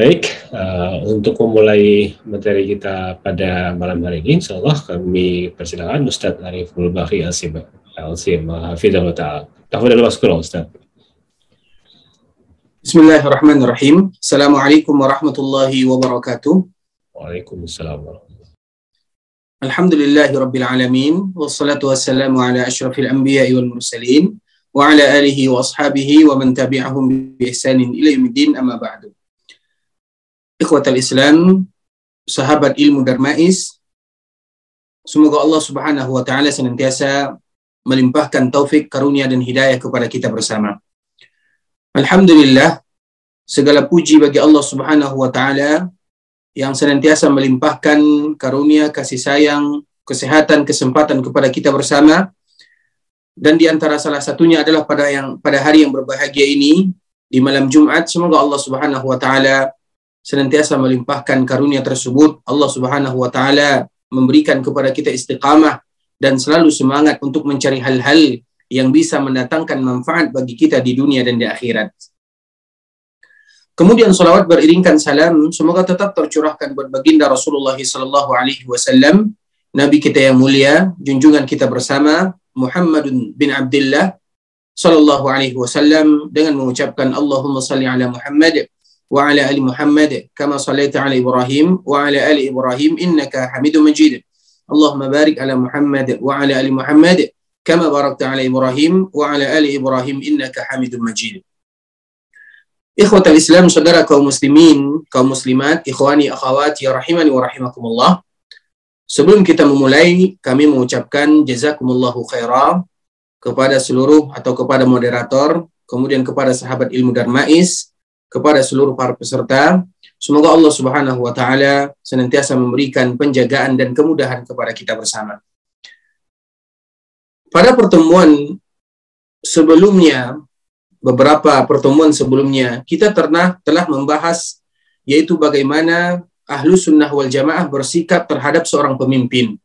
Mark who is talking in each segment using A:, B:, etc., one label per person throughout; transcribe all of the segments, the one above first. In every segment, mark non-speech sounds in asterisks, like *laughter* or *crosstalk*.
A: Baik, uh, untuk memulai materi kita pada malam hari ini, insya Allah kami persilakan Ustaz Ariful Asim, Asim Hafidhullah Ta'ala. Tafadhal waskura Ustaz.
B: Bismillahirrahmanirrahim. Assalamualaikum warahmatullahi wabarakatuh.
A: Waalaikumsalam warahmatullahi
B: Alhamdulillahi rabbil alamin. Wassalatu wassalamu ala ashrafil anbiya'i wal mursalin. Wa ala alihi wa ashabihi wa man tabi'ahum bi ihsanin ila yaumiddin amma ba'du. Ikhwatal Islam, sahabat ilmu Darmais, semoga Allah Subhanahu wa taala senantiasa melimpahkan taufik, karunia dan hidayah kepada kita bersama. Alhamdulillah, segala puji bagi Allah Subhanahu wa taala yang senantiasa melimpahkan karunia, kasih sayang, kesehatan, kesempatan kepada kita bersama. Dan di antara salah satunya adalah pada yang pada hari yang berbahagia ini di malam Jumat, semoga Allah Subhanahu wa taala senantiasa melimpahkan karunia tersebut, Allah Subhanahu wa taala memberikan kepada kita istiqamah dan selalu semangat untuk mencari hal-hal yang bisa mendatangkan manfaat bagi kita di dunia dan di akhirat. Kemudian salawat beriringkan salam semoga tetap tercurahkan buat baginda Rasulullah sallallahu alaihi wasallam, nabi kita yang mulia, junjungan kita bersama Muhammadun bin Abdullah sallallahu alaihi wasallam dengan mengucapkan Allahumma salli ala Muhammad وعلى آل محمد كما صليت على إبراهيم وعلى آل إبراهيم إنك حميد مجيد اللهم بارك على محمد وعلى آل محمد كما باركت على إبراهيم وعلى آل إبراهيم إنك حميد مجيد إخوة الإسلام saudara kaum muslimin, kaum muslimat, ikhwani, akhawati, rahimani wa rahimakumullah. Sebelum kita memulai, kami mengucapkan jazakumullahu khairah kepada seluruh atau kepada moderator, kemudian kepada sahabat ilmu Darmais, kepada seluruh para peserta. Semoga Allah Subhanahu wa taala senantiasa memberikan penjagaan dan kemudahan kepada kita bersama. Pada pertemuan sebelumnya, beberapa pertemuan sebelumnya, kita pernah telah membahas yaitu bagaimana ahlu sunnah wal jamaah bersikap terhadap seorang pemimpin.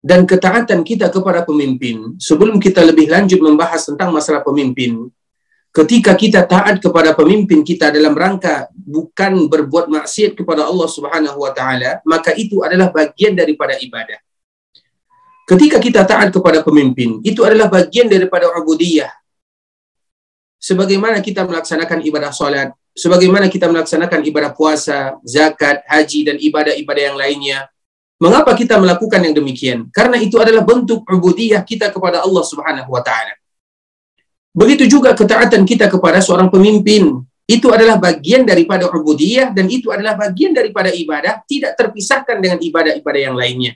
B: Dan ketaatan kita kepada pemimpin, sebelum kita lebih lanjut membahas tentang masalah pemimpin, ketika kita taat kepada pemimpin kita dalam rangka bukan berbuat maksiat kepada Allah Subhanahu wa taala, maka itu adalah bagian daripada ibadah. Ketika kita taat kepada pemimpin, itu adalah bagian daripada ubudiyah. Sebagaimana kita melaksanakan ibadah salat, sebagaimana kita melaksanakan ibadah puasa, zakat, haji dan ibadah-ibadah yang lainnya. Mengapa kita melakukan yang demikian? Karena itu adalah bentuk ubudiyah kita kepada Allah Subhanahu wa taala. Begitu juga ketaatan kita kepada seorang pemimpin. Itu adalah bagian daripada ubudiyah dan itu adalah bagian daripada ibadah, tidak terpisahkan dengan ibadah-ibadah yang lainnya.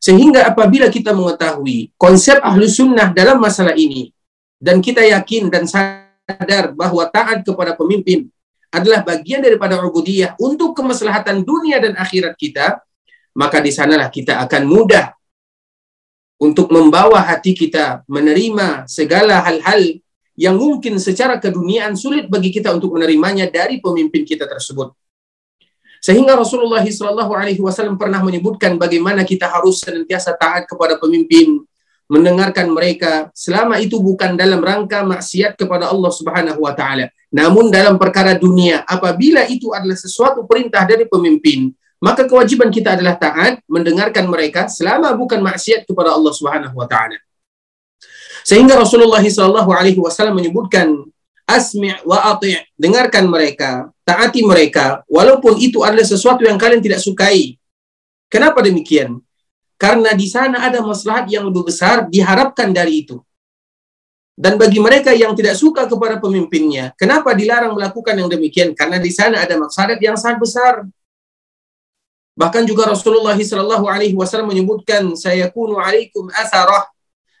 B: Sehingga apabila kita mengetahui konsep ahlu sunnah dalam masalah ini, dan kita yakin dan sadar bahwa taat kepada pemimpin adalah bagian daripada ubudiyah untuk kemaslahatan dunia dan akhirat kita, maka di sanalah kita akan mudah untuk membawa hati kita menerima segala hal-hal yang mungkin secara keduniaan sulit bagi kita untuk menerimanya dari pemimpin kita tersebut. Sehingga Rasulullah Shallallahu Alaihi Wasallam pernah menyebutkan bagaimana kita harus senantiasa taat kepada pemimpin, mendengarkan mereka, selama itu bukan dalam rangka maksiat kepada Allah Subhanahu Wa Taala, namun dalam perkara dunia. Apabila itu adalah sesuatu perintah dari pemimpin, maka kewajiban kita adalah taat mendengarkan mereka selama bukan maksiat kepada Allah Subhanahu wa taala. Sehingga Rasulullah sallallahu alaihi wasallam menyebutkan asmi' wa ati' dengarkan mereka, taati mereka walaupun itu adalah sesuatu yang kalian tidak sukai. Kenapa demikian? Karena di sana ada maslahat yang lebih besar diharapkan dari itu. Dan bagi mereka yang tidak suka kepada pemimpinnya, kenapa dilarang melakukan yang demikian? Karena di sana ada maksud yang sangat besar. Bahkan juga Rasulullah Wasallam menyebutkan, saya kunu alaikum asarah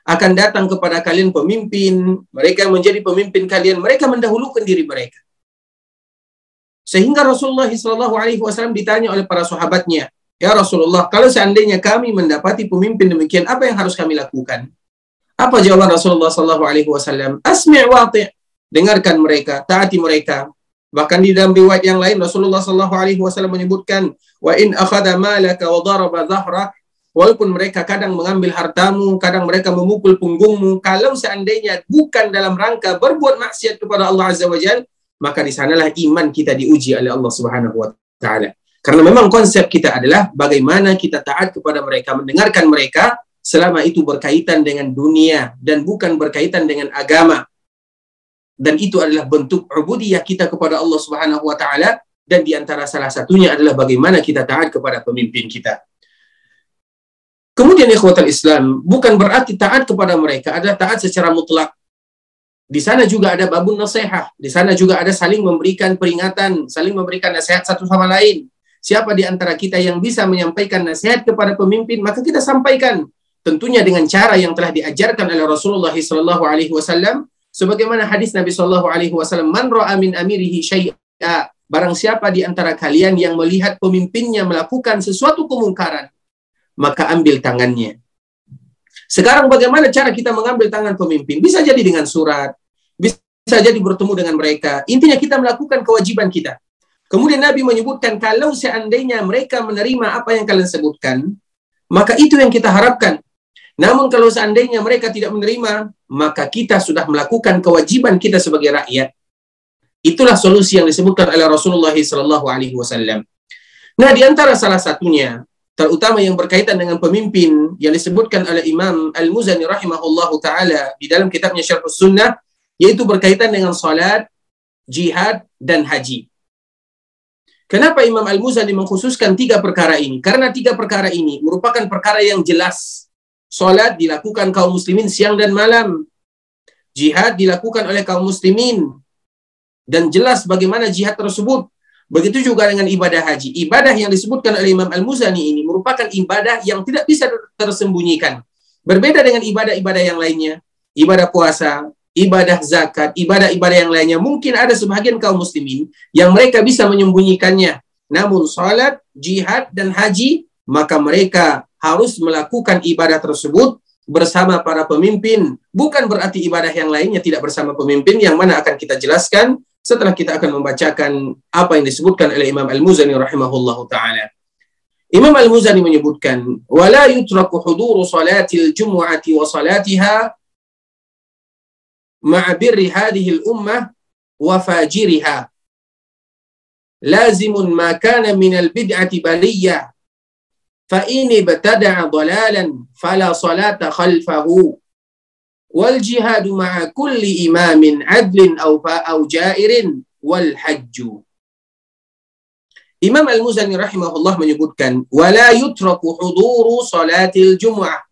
B: akan datang kepada kalian pemimpin, mereka menjadi pemimpin kalian, mereka mendahulukan diri mereka. Sehingga Rasulullah Wasallam ditanya oleh para sahabatnya, Ya Rasulullah, kalau seandainya kami mendapati pemimpin demikian, apa yang harus kami lakukan? Apa jawaban Rasulullah Sallallahu Alaihi Wasallam? Asmi' wati' dengarkan mereka, taati mereka. Bahkan di dalam riwayat yang lain Rasulullah Sallallahu Alaihi Wasallam menyebutkan, wa in akhada malaka wa daraba dhahrak Walaupun mereka kadang mengambil hartamu, kadang mereka memukul punggungmu, kalau seandainya bukan dalam rangka berbuat maksiat kepada Allah Azza wa Jal, maka di sanalah iman kita diuji oleh Allah Subhanahu wa taala. Karena memang konsep kita adalah bagaimana kita taat kepada mereka, mendengarkan mereka selama itu berkaitan dengan dunia dan bukan berkaitan dengan agama. Dan itu adalah bentuk ubudiyah kita kepada Allah Subhanahu wa taala dan di antara salah satunya adalah bagaimana kita taat kepada pemimpin kita. Kemudian ikhwatal Islam bukan berarti taat kepada mereka adalah taat secara mutlak. Di sana juga ada babun nasihat. Di sana juga ada saling memberikan peringatan, saling memberikan nasihat satu sama lain. Siapa di antara kita yang bisa menyampaikan nasihat kepada pemimpin, maka kita sampaikan. Tentunya dengan cara yang telah diajarkan oleh Rasulullah wasallam sebagaimana hadis Nabi sallallahu alaihi wasallam, "Man ra'a amirihi syai'a" Barang siapa di antara kalian yang melihat pemimpinnya melakukan sesuatu kemungkaran, maka ambil tangannya. Sekarang bagaimana cara kita mengambil tangan pemimpin? Bisa jadi dengan surat, bisa jadi bertemu dengan mereka. Intinya kita melakukan kewajiban kita. Kemudian Nabi menyebutkan kalau seandainya mereka menerima apa yang kalian sebutkan, maka itu yang kita harapkan. Namun kalau seandainya mereka tidak menerima, maka kita sudah melakukan kewajiban kita sebagai rakyat. Itulah solusi yang disebutkan oleh Rasulullah SAW. Nah, di antara salah satunya terutama yang berkaitan dengan pemimpin yang disebutkan oleh Imam Al-Muzani rahimahullahu taala di dalam kitabnya Syarh Sunnah yaitu berkaitan dengan salat, jihad dan haji. Kenapa Imam Al-Muzani mengkhususkan tiga perkara ini? Karena tiga perkara ini merupakan perkara yang jelas. Salat dilakukan kaum muslimin siang dan malam. Jihad dilakukan oleh kaum muslimin. Dan jelas bagaimana jihad tersebut Begitu juga dengan ibadah haji. Ibadah yang disebutkan oleh Imam Al-Muzani ini merupakan ibadah yang tidak bisa tersembunyikan. Berbeda dengan ibadah-ibadah yang lainnya. Ibadah puasa, ibadah zakat, ibadah-ibadah yang lainnya. Mungkin ada sebagian kaum muslimin yang mereka bisa menyembunyikannya. Namun salat, jihad, dan haji, maka mereka harus melakukan ibadah tersebut bersama para pemimpin. Bukan berarti ibadah yang lainnya tidak bersama pemimpin yang mana akan kita jelaskan setelah kita akan membacakan apa yang disebutkan oleh Imam Al-Muzani rahimahullah taala. Imam Al-Muzani menyebutkan, وَلَا يُتْرَكُ حُدُورُ salatil الْجُمْعَةِ wa salatiha هَذِهِ الْأُمَّةِ وَفَاجِرِهَا Ummah wa fajiriha." Lazimun ma kana bid'ati fa ini batada'a dalalan fala salata khalfahu. Wal jihadu ma'a kulli imamin adlin aw au jairin wal hajju. Imam Al-Muzani rahimahullah menyebutkan wala yutraku huduru salatil jum'ah.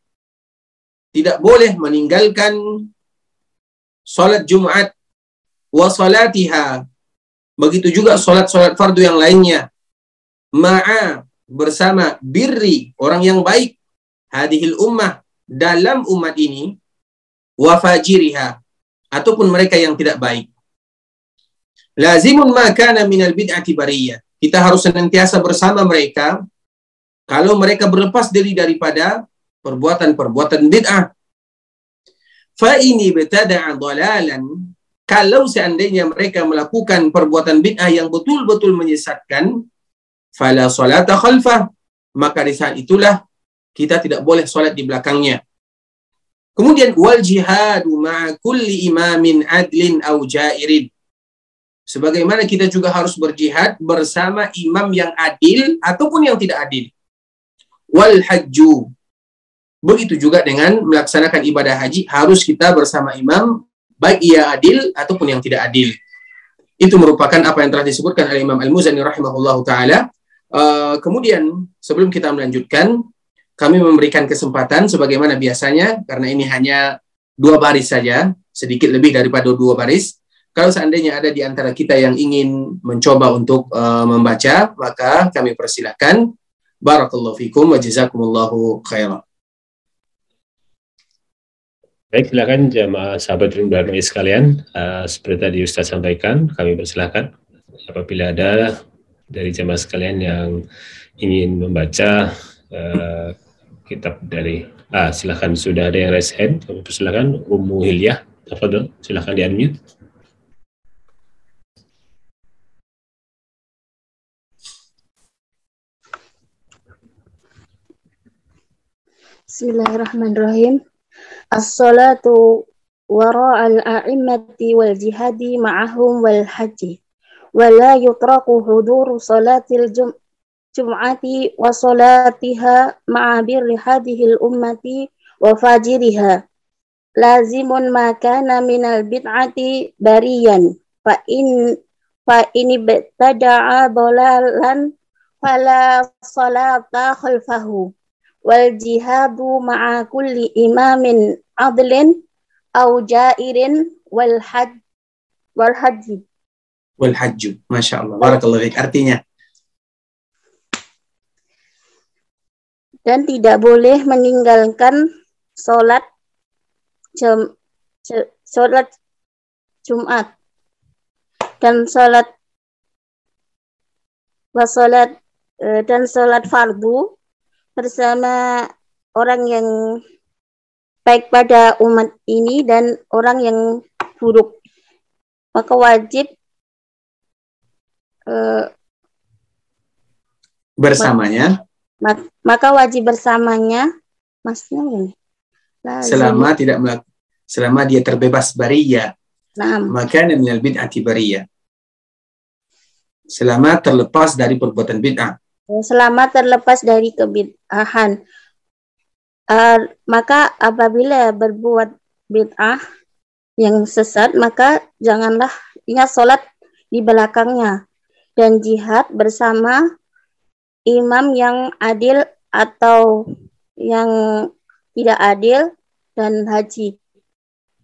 B: Tidak boleh meninggalkan salat Jumat wa salatiha. Begitu juga salat-salat fardu yang lainnya. Ma'a bersama birri orang yang baik hadihil ummah dalam umat ini wa fajiriha ataupun mereka yang tidak baik. Lazimun ma kana minal bid'ati bariyah. Kita harus senantiasa bersama mereka kalau mereka berlepas diri daripada perbuatan-perbuatan bid'ah. Fa ini betada'a dalalan kalau seandainya mereka melakukan perbuatan bid'ah yang betul-betul menyesatkan, fala salata khalfah, maka di saat itulah kita tidak boleh salat di belakangnya. Kemudian wal jihadu ma'a kulli imamin adlin au jairin. Sebagaimana kita juga harus berjihad bersama imam yang adil ataupun yang tidak adil. Wal hajju. Begitu juga dengan melaksanakan ibadah haji harus kita bersama imam baik ia adil ataupun yang tidak adil. Itu merupakan apa yang telah disebutkan oleh Imam Al-Muzani rahimahullahu taala. Uh, kemudian sebelum kita melanjutkan kami memberikan kesempatan sebagaimana biasanya karena ini hanya dua baris saja, sedikit lebih daripada dua baris. Kalau seandainya ada di antara kita yang ingin mencoba untuk uh, membaca, maka kami persilahkan. Barakallahu fikum wa jazakumullahu khairan.
A: Baik, silakan jamaah sahabat dan sekalian. Uh, seperti tadi Ustaz sampaikan, kami persilahkan apabila ada dari jamaah sekalian yang ingin membaca uh, kitab dari ah silakan sudah ada yang raise hand kami persilakan Ummu Hilyah tafadhol silakan di unmute
C: Bismillahirrahmanirrahim. As-salatu wara al-a'immati wal jihadi ma'ahum wal haji. Wa la yutraku huduru salatil jum jum'ati wa salatiha ma'a birri hadhihi al-ummati wa fajiriha. Lazimun ma kana minal bid'ati bariyan. Fa in fa in ibtada'a dolalan fala salata khalfahu wal jihadu ma'a wal
B: hajju. Masya Allah. Barakallahu fiik. Artinya,
C: dan tidak boleh meninggalkan sholat jam sholat Jumat dan sholat wasolat eh, dan sholat fardu bersama orang yang baik pada umat ini dan orang yang buruk. Maka wajib uh,
B: bersamanya.
C: Maka wajib bersamanya. Maksudnya ini.
B: selama tidak melak selama dia terbebas baria
C: nah.
B: maka minal bid'ati baria selama terlepas dari perbuatan bid'ah.
C: Selama terlepas dari kebid'ahan. Uh, maka apabila berbuat bid'ah yang sesat, maka janganlah ingat sholat di belakangnya dan jihad bersama imam yang adil atau yang tidak adil dan haji.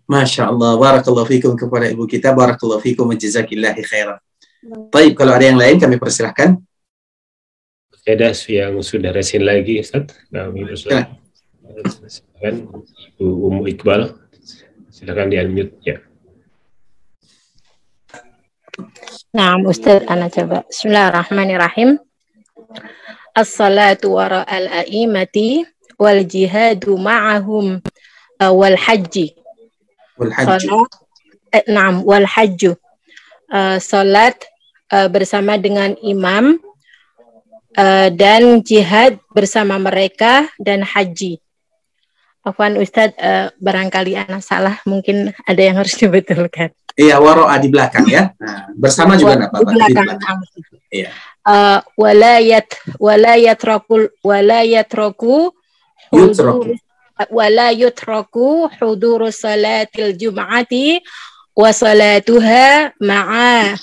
B: Masya Allah, barakallahu fikum kepada ibu kita, barakallahu fikum, jazakillahi khairan. Baik, kalau ada yang lain kami persilahkan.
A: Ada yang sudah resin lagi, Ustaz. Kami persilakan. Silakan Ibu Umu Iqbal. Silakan di unmute ya.
D: Nah, Ustaz, anak coba. Bismillahirrahmanirrahim. As-salatu wara al-a'imati wal jihadu ma'ahum wal haji.
B: Wal haji.
D: Eh, naam, wal hajju. Uh, salat uh, bersama dengan imam uh, dan jihad bersama mereka dan haji. Afwan Ustadz, uh, barangkali anak salah, mungkin ada yang harus *laughs* dibetulkan.
B: Iya, waro'a di belakang ya. Nah, bersama juga enggak apa-apa.
D: Di belakang.
B: Iya.
D: Uh, walayat walayat rokul walayat roku
B: Yutraku.
D: wala yutraku huduru salatil jum'ati wa salatuha ma'a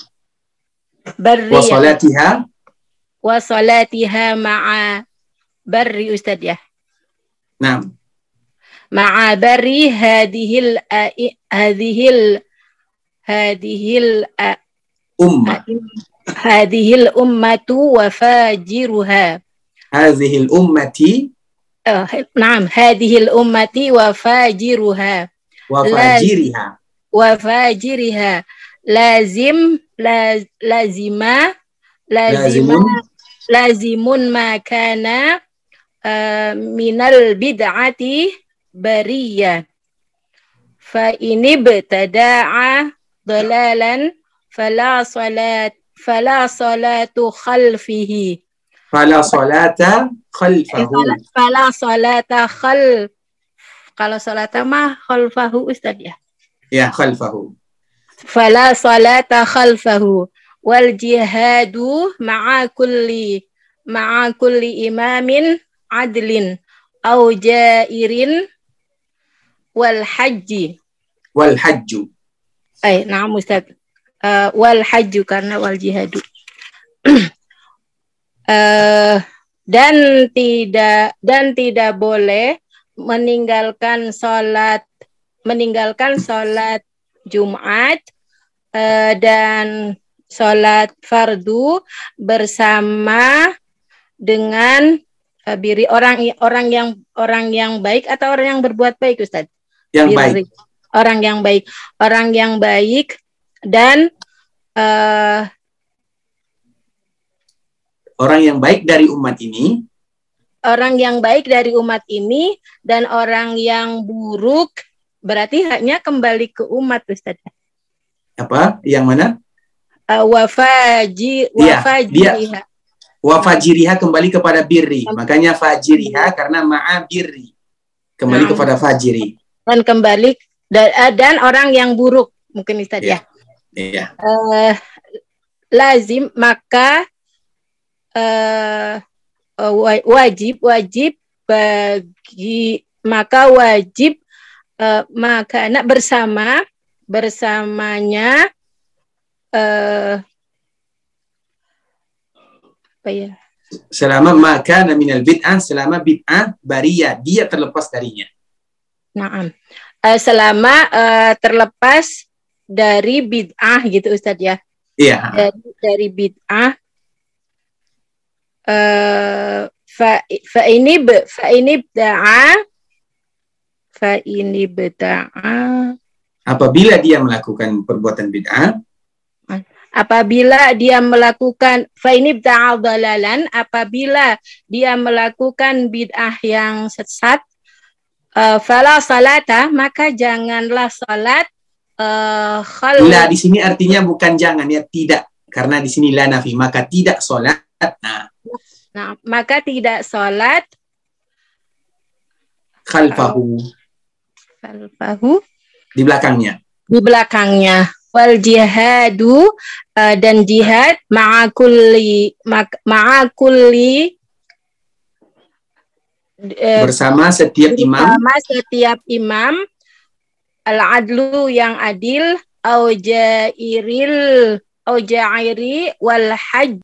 D: barri
B: Wa salatiha
D: wa salatiha ma'a barri Ustaz ya.
B: Nah,
D: Ma'a barri hadhil hadhil hadhil a-
B: ummah.
D: hadhil ummatu wa fajiruha.
B: Hadhihi ummati
D: Uh, naam, hadhil ummati wa fajiruha.
B: wa
D: La-
B: fajiriha.
D: Wa fajiriha. Lazim la, lazima lazima
B: Lazimun
D: lazimun ضلالا فلا صلاة فلا صلاة
B: خلفه. فلا
D: صلاة
B: خلفه.
D: فلا صلاة خلف قال صلاة ما خلفه أستاذ يا. ya
B: khalfahu
D: فلا صلاة خلفه. والجهاد مع كل مع كل إمام عدل أو جائر. والحج.
B: والحج. eh
D: nah Ustaz. Uh, wal haju karena wal jihadu. uh, *clears throat* dan tidak dan tidak boleh meninggalkan sholat meninggalkan sholat Jumat uh, dan sholat fardu bersama dengan biri orang orang yang orang yang baik atau orang yang berbuat baik Ustaz.
B: Yang biri.
D: baik. Orang yang baik orang yang baik dan eh,
B: orang yang baik dari umat ini
D: orang yang baik dari umat ini dan orang yang buruk berarti haknya kembali ke umat Ustaz.
B: apa yang mana
D: Uh, wafaji
B: Iya,
D: wafajiriha.
B: wa fajiriha kembali kepada birri makanya fajiriha karena ma'a birri kembali
D: Nah.
B: kepada fajiri
D: dan kembali dan, eh, dan orang yang buruk mungkin Ustaz
B: Iya.
D: ya.
B: iya
D: Eh, lazim maka wa- wajib wajib bagi maka wajib eh, maka anak bersama bersamanya eh apa ya
B: selama maka minal bid'ah selama bid'ah baria dia terlepas darinya
D: Naam. Eh, selama eh, terlepas dari bid'ah gitu Ustadz ya.
B: iya
D: Dari dari bid'ah eh fa, fa ini be, fa ini bda'a fa ini bda'a
B: apabila dia melakukan perbuatan bid'ah
D: apabila dia melakukan fa ini bda'a dalalan apabila dia melakukan bid'ah yang sesat eh, fala salata maka janganlah salat eh khal
B: la di sini artinya bukan jangan ya tidak. Karena di sini la nafi maka tidak sholat nah.
D: Nah, maka tidak sholat
B: khalfahu.
D: Falfahu
B: di belakangnya.
D: Di belakangnya. Wal jihadu eh, dan jihad. Ma'akulli ma'akulli eh,
B: bersama setiap imam.
D: bersama setiap imam. Al-adlu yang adil. Au jairil au jairi wal hajj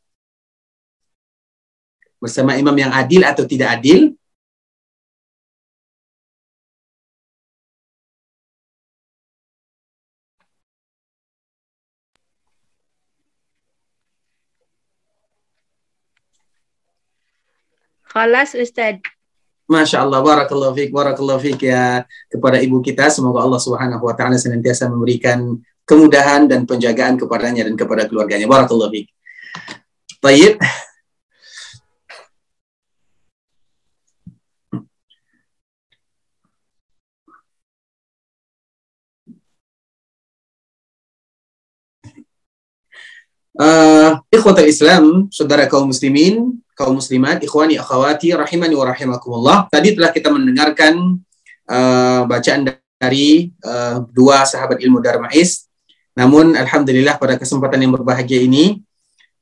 B: bersama imam yang adil atau tidak adil.
D: Khalas Ustaz.
B: Masya Allah, barakallahu fiik, barakallahu fiik ya kepada ibu kita. Semoga Allah Subhanahu wa taala senantiasa memberikan kemudahan dan penjagaan kepadanya dan kepada keluarganya. Barakallahu fiik. Baik. Uh, ikhwatal Islam, saudara kaum muslimin, kaum muslimat, ikhwani akhwati rahimani wa rahimakumullah. Tadi telah kita mendengarkan uh, bacaan dari uh, dua sahabat ilmu Darmais. Namun alhamdulillah pada kesempatan yang berbahagia ini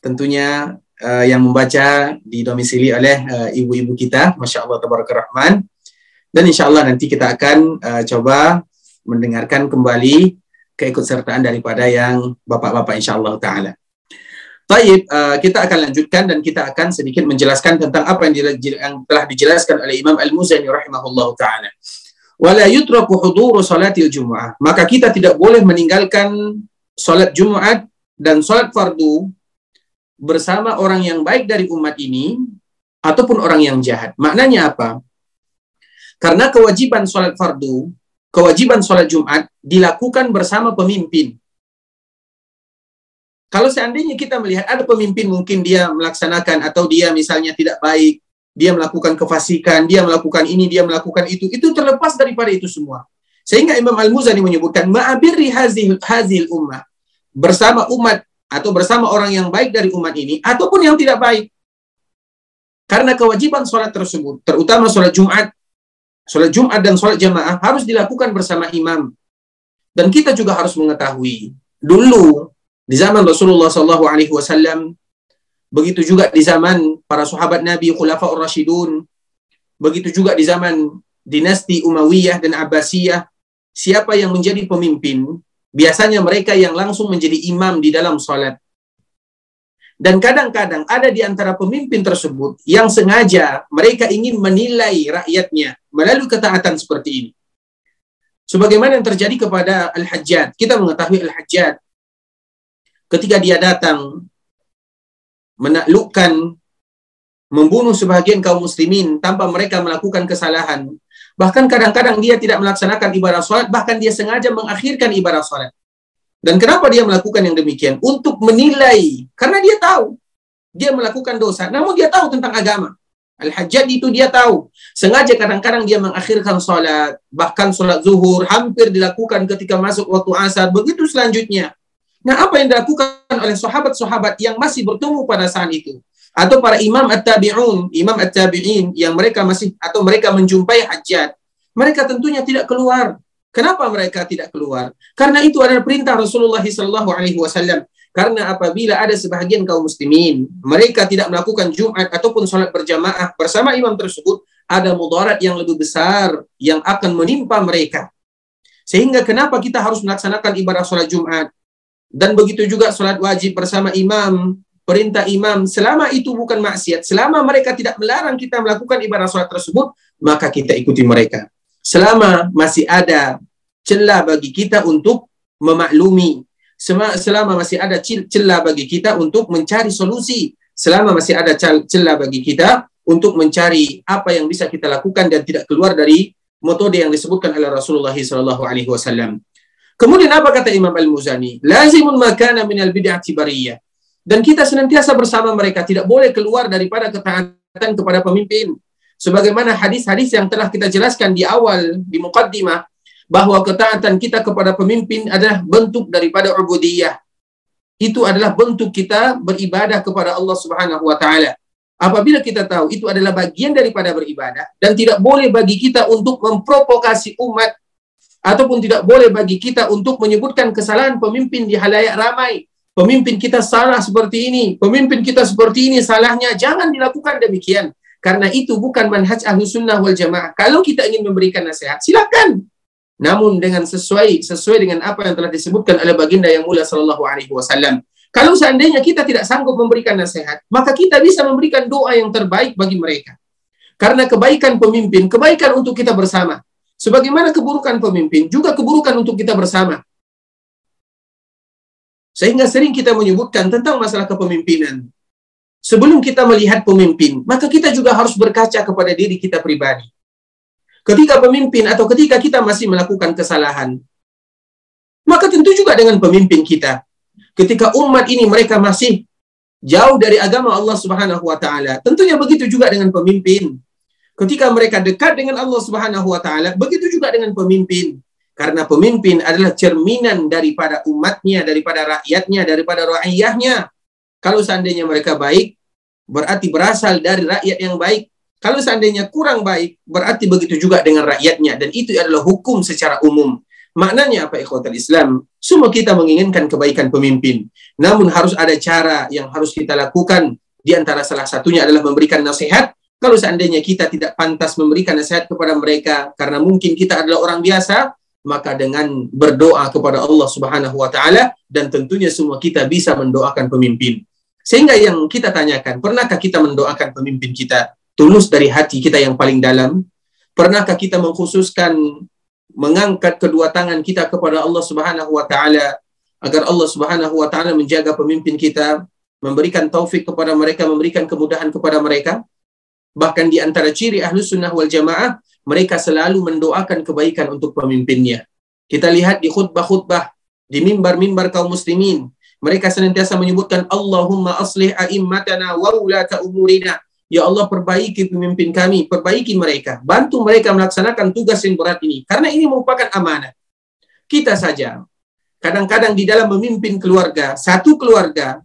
B: tentunya uh, yang membaca didomisili oleh uh, ibu-ibu kita, Masya Allah Rahman. Dan insya Allah nanti kita akan uh, coba mendengarkan kembali keikutsertaan daripada yang bapak-bapak insya Allah Ta'ala. Baik, uh, kita akan lanjutkan dan kita akan sedikit menjelaskan tentang apa yang, yang telah dijelaskan oleh Imam Al-Muzani rahimahullahu taala. Wala yutraku huduru salatil Jumu'ah. Maka kita tidak boleh meninggalkan salat Jumat dan salat fardu bersama orang yang baik dari umat ini ataupun orang yang jahat. Maknanya apa? Karena kewajiban salat fardu, kewajiban salat Jumat dilakukan bersama pemimpin. Kalau seandainya kita melihat ada pemimpin mungkin dia melaksanakan atau dia misalnya tidak baik, dia melakukan kefasikan, dia melakukan ini, dia melakukan itu, itu terlepas daripada itu semua. Sehingga Imam Al-Muzani menyebutkan ma'abirri hazil hazil ummah bersama umat atau bersama orang yang baik dari umat ini ataupun yang tidak baik. Karena kewajiban sholat tersebut, terutama sholat Jumat, sholat Jumat dan sholat jamaah harus dilakukan bersama imam. Dan kita juga harus mengetahui dulu di zaman Rasulullah Shallallahu Alaihi Wasallam, begitu juga di zaman para sahabat Nabi Khulafaur Rashidun, begitu juga di zaman dinasti Umayyah dan Abbasiyah, siapa yang menjadi pemimpin, biasanya mereka yang langsung menjadi imam di dalam salat. Dan kadang-kadang ada di antara pemimpin tersebut yang sengaja mereka ingin menilai rakyatnya melalui ketaatan seperti ini. Sebagaimana yang terjadi kepada Al-Hajjad. Kita mengetahui Al-Hajjad ketika dia datang menaklukkan membunuh sebagian kaum muslimin tanpa mereka melakukan kesalahan. Bahkan kadang-kadang dia tidak melaksanakan ibadah sholat, bahkan dia sengaja mengakhirkan ibadah sholat. Dan kenapa dia melakukan yang demikian? Untuk menilai, karena dia tahu dia melakukan dosa, namun dia tahu tentang agama. Al-Hajjaj itu dia tahu. Sengaja kadang-kadang dia mengakhirkan sholat, bahkan sholat zuhur hampir dilakukan ketika masuk waktu asar. Begitu selanjutnya. Nah, apa yang dilakukan oleh sahabat-sahabat yang masih bertemu pada saat itu? Atau para imam at-tabi'un, imam at-tabi'in yang mereka masih atau mereka menjumpai hajat. Mereka tentunya tidak keluar. Kenapa mereka tidak keluar? Karena itu adalah perintah Rasulullah SAW. Karena apabila ada sebahagian kaum muslimin, mereka tidak melakukan Jumat ataupun sholat berjamaah bersama imam tersebut, ada mudarat yang lebih besar yang akan menimpa mereka. Sehingga kenapa kita harus melaksanakan ibadah sholat Jumat? Dan begitu juga sholat wajib bersama imam, perintah imam, selama itu bukan maksiat, selama mereka tidak melarang kita melakukan ibadah sholat tersebut, maka kita ikuti mereka. Selama masih ada celah bagi kita untuk memaklumi selama masih ada celah bagi kita untuk mencari solusi, selama masih ada celah bagi kita untuk mencari apa yang bisa kita lakukan dan tidak keluar dari metode yang disebutkan oleh Rasulullah wasallam. Kemudian apa kata Imam Al-Muzani? Lazimun makana min al-bid'ati bariyah. Dan kita senantiasa bersama mereka, tidak boleh keluar daripada ketaatan kepada pemimpin. Sebagaimana hadis-hadis yang telah kita jelaskan di awal di muqaddimah bahwa ketaatan kita kepada pemimpin adalah bentuk daripada ubudiyah. Itu adalah bentuk kita beribadah kepada Allah Subhanahu wa taala. Apabila kita tahu itu adalah bagian daripada beribadah dan tidak boleh bagi kita untuk memprovokasi umat ataupun tidak boleh bagi kita untuk menyebutkan kesalahan pemimpin di halayak ramai. Pemimpin kita salah seperti ini, pemimpin kita seperti ini salahnya. Jangan dilakukan demikian. Karena itu bukan manhaj ahlu sunnah wal jamaah. Kalau kita ingin memberikan nasihat, silakan namun dengan sesuai sesuai dengan apa yang telah disebutkan oleh baginda yang mulia sallallahu alaihi wasallam. Kalau seandainya kita tidak sanggup memberikan nasihat, maka kita bisa memberikan doa yang terbaik bagi mereka. Karena kebaikan pemimpin, kebaikan untuk kita bersama. Sebagaimana keburukan pemimpin, juga keburukan untuk kita bersama. Sehingga sering kita menyebutkan tentang masalah kepemimpinan. Sebelum kita melihat pemimpin, maka kita juga harus berkaca kepada diri kita pribadi. Ketika pemimpin atau ketika kita masih melakukan kesalahan, maka tentu juga dengan pemimpin kita. Ketika umat ini mereka masih jauh dari agama Allah Subhanahu wa taala, tentunya begitu juga dengan pemimpin. Ketika mereka dekat dengan Allah Subhanahu wa taala, begitu juga dengan pemimpin. Karena pemimpin adalah cerminan daripada umatnya, daripada rakyatnya, daripada rakyatnya. Kalau seandainya mereka baik, berarti berasal dari rakyat yang baik. Kalau seandainya kurang baik, berarti begitu juga dengan rakyatnya. Dan itu adalah hukum secara umum. Maknanya apa ikhwatal Islam? Semua kita menginginkan kebaikan pemimpin. Namun harus ada cara yang harus kita lakukan. Di antara salah satunya adalah memberikan nasihat. Kalau seandainya kita tidak pantas memberikan nasihat kepada mereka karena mungkin kita adalah orang biasa, maka dengan berdoa kepada Allah Subhanahu wa taala dan tentunya semua kita bisa mendoakan pemimpin. Sehingga yang kita tanyakan, pernahkah kita mendoakan pemimpin kita? tulus dari hati kita yang paling dalam? Pernahkah kita mengkhususkan mengangkat kedua tangan kita kepada Allah Subhanahu wa taala agar Allah Subhanahu wa taala menjaga pemimpin kita, memberikan taufik kepada mereka, memberikan kemudahan kepada mereka? Bahkan di antara ciri ahlu sunnah wal jamaah, mereka selalu mendoakan kebaikan untuk pemimpinnya. Kita lihat di khutbah-khutbah, di mimbar-mimbar kaum muslimin, mereka senantiasa menyebutkan Allahumma aslih a'immatana wa ulata umurina Ya Allah perbaiki pemimpin kami, perbaiki mereka, bantu mereka melaksanakan tugas yang berat ini. Karena ini merupakan amanah. Kita saja, kadang-kadang di dalam memimpin keluarga, satu keluarga,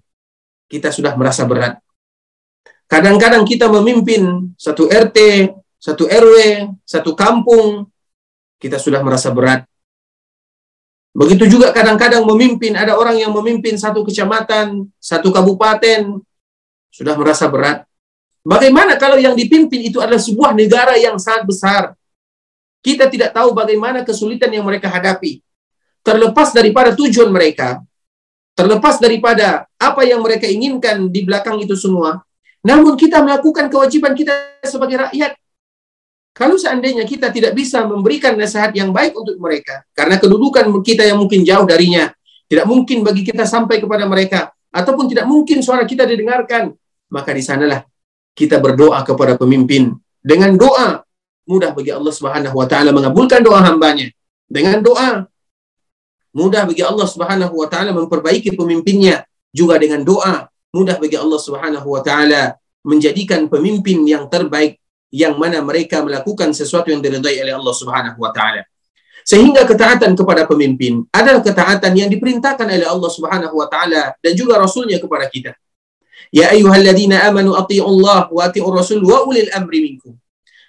B: kita sudah merasa berat. Kadang-kadang kita memimpin satu RT, satu RW, satu kampung, kita sudah merasa berat. Begitu juga kadang-kadang memimpin, ada orang yang memimpin satu kecamatan, satu kabupaten, sudah merasa berat. Bagaimana kalau yang dipimpin itu adalah sebuah negara yang sangat besar? Kita tidak tahu bagaimana kesulitan yang mereka hadapi. Terlepas daripada tujuan mereka, terlepas daripada apa yang mereka inginkan di belakang itu semua, namun kita melakukan kewajiban kita sebagai rakyat. Kalau seandainya kita tidak bisa memberikan nasihat yang baik untuk mereka, karena kedudukan kita yang mungkin jauh darinya, tidak mungkin bagi kita sampai kepada mereka, ataupun tidak mungkin suara kita didengarkan, maka di sanalah kita berdoa kepada pemimpin. Dengan doa mudah bagi Allah Subhanahu wa taala mengabulkan doa hambanya. Dengan doa mudah bagi Allah Subhanahu wa taala memperbaiki pemimpinnya. Juga dengan doa mudah bagi Allah Subhanahu wa taala menjadikan pemimpin yang terbaik yang mana mereka melakukan sesuatu yang diridai oleh Allah Subhanahu wa taala. Sehingga ketaatan kepada pemimpin adalah ketaatan yang diperintahkan oleh Allah Subhanahu wa taala dan juga rasulnya kepada kita. Ya ayyuhalladzina amanu Allah wa atiiur rasul wa ulil amri minkum.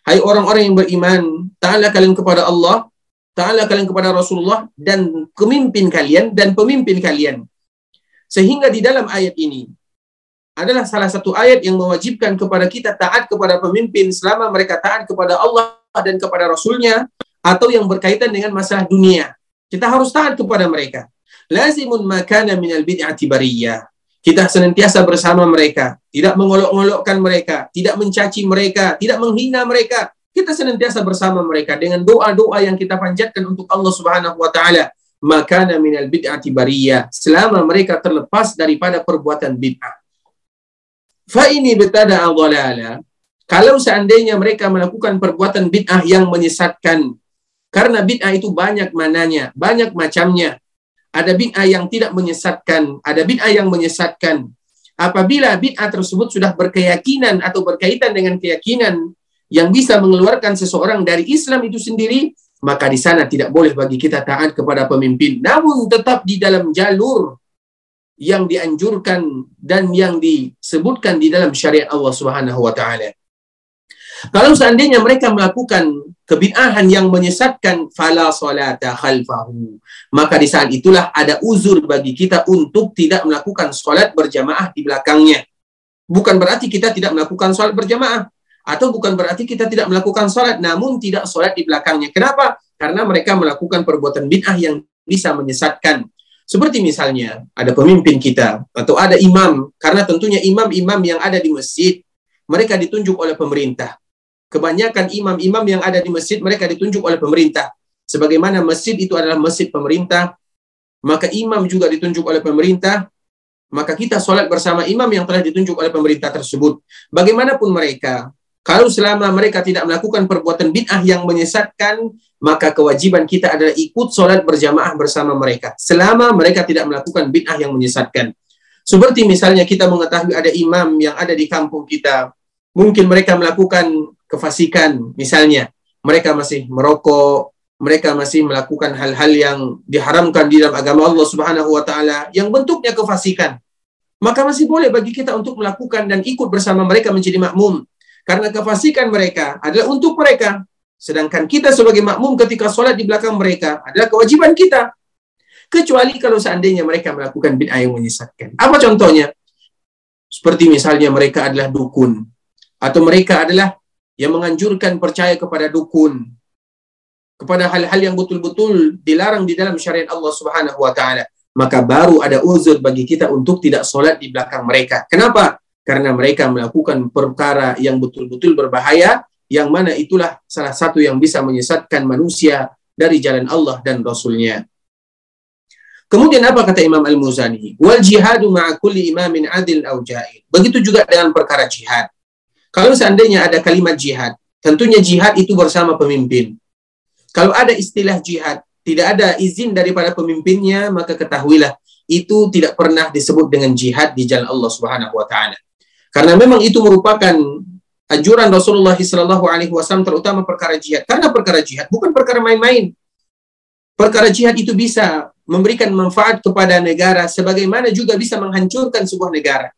B: Hai orang-orang yang beriman, taatlah kalian kepada Allah, taatlah kalian kepada Rasulullah dan pemimpin kalian dan pemimpin kalian. Sehingga di dalam ayat ini adalah salah satu ayat yang mewajibkan kepada kita taat kepada pemimpin selama mereka taat kepada Allah dan kepada Rasulnya atau yang berkaitan dengan masalah dunia. Kita harus taat kepada mereka. Lazimun makana minal bid'ati bariyah. Kita senantiasa bersama mereka, tidak mengolok-olokkan mereka, tidak mencaci mereka, tidak menghina mereka. Kita senantiasa bersama mereka dengan doa-doa yang kita panjatkan untuk Allah Subhanahu wa taala. Makana minal bid'ati bariyah. Selama mereka terlepas daripada perbuatan bid'ah. Fa ini betada dhalala. Kalau seandainya mereka melakukan perbuatan bid'ah yang menyesatkan, karena bid'ah itu banyak mananya, banyak macamnya. Ada bid'ah yang tidak menyesatkan, ada bid'ah yang menyesatkan. Apabila bid'ah tersebut sudah berkeyakinan atau berkaitan dengan keyakinan yang bisa mengeluarkan seseorang dari Islam itu sendiri, maka di sana tidak boleh bagi kita taat kepada pemimpin. Namun tetap di dalam jalur yang dianjurkan dan yang disebutkan di dalam syariat Allah Subhanahu wa taala. Kalau seandainya mereka melakukan kebid'ahan yang menyesatkan fala salata khalfahu, maka di saat itulah ada uzur bagi kita untuk tidak melakukan salat berjamaah di belakangnya. Bukan berarti kita tidak melakukan salat berjamaah atau bukan berarti kita tidak melakukan salat namun tidak salat di belakangnya. Kenapa? Karena mereka melakukan perbuatan bid'ah yang bisa menyesatkan. Seperti misalnya ada pemimpin kita atau ada imam, karena tentunya imam-imam yang ada di masjid mereka ditunjuk oleh pemerintah. Kebanyakan imam-imam yang ada di masjid mereka ditunjuk oleh pemerintah. Sebagaimana masjid itu adalah masjid pemerintah, maka imam juga ditunjuk oleh pemerintah, maka kita sholat bersama imam yang telah ditunjuk oleh pemerintah tersebut. Bagaimanapun mereka, kalau selama mereka tidak melakukan perbuatan bid'ah yang menyesatkan, maka kewajiban kita adalah ikut sholat berjamaah bersama mereka. Selama mereka tidak melakukan bid'ah yang menyesatkan. Seperti misalnya kita mengetahui ada imam yang ada di kampung kita. Mungkin mereka melakukan kefasikan. Misalnya, mereka masih merokok, mereka masih melakukan hal-hal yang diharamkan di dalam agama Allah Subhanahu wa taala yang bentuknya kefasikan. Maka masih boleh bagi kita untuk melakukan dan ikut bersama mereka menjadi makmum karena kefasikan mereka adalah untuk mereka. Sedangkan kita sebagai makmum ketika sholat di belakang mereka adalah kewajiban kita. Kecuali kalau seandainya mereka melakukan bid'ah yang menyesatkan. Apa contohnya? Seperti misalnya mereka adalah dukun. Atau mereka adalah yang menganjurkan percaya kepada dukun. Kepada hal-hal yang betul-betul dilarang di dalam syariat Allah Subhanahu wa taala. Maka baru ada uzur bagi kita untuk tidak sholat di belakang mereka. Kenapa? Karena mereka melakukan perkara yang betul-betul berbahaya yang mana itulah salah satu yang bisa menyesatkan manusia dari jalan Allah dan Rasulnya. Kemudian apa kata Imam Al-Muzani? Wal jihadu ma'a kulli imamin adil jahil. Begitu juga dengan perkara jihad. Kalau seandainya ada kalimat jihad, tentunya jihad itu bersama pemimpin. Kalau ada istilah jihad, tidak ada izin daripada pemimpinnya, maka ketahuilah itu tidak pernah disebut dengan jihad di jalan Allah Subhanahu wa taala. Karena memang itu merupakan anjuran Rasulullah Shallallahu Alaihi Wasallam terutama perkara jihad. Karena perkara jihad bukan perkara main-main. Perkara jihad itu bisa memberikan manfaat kepada negara, sebagaimana juga bisa menghancurkan sebuah negara.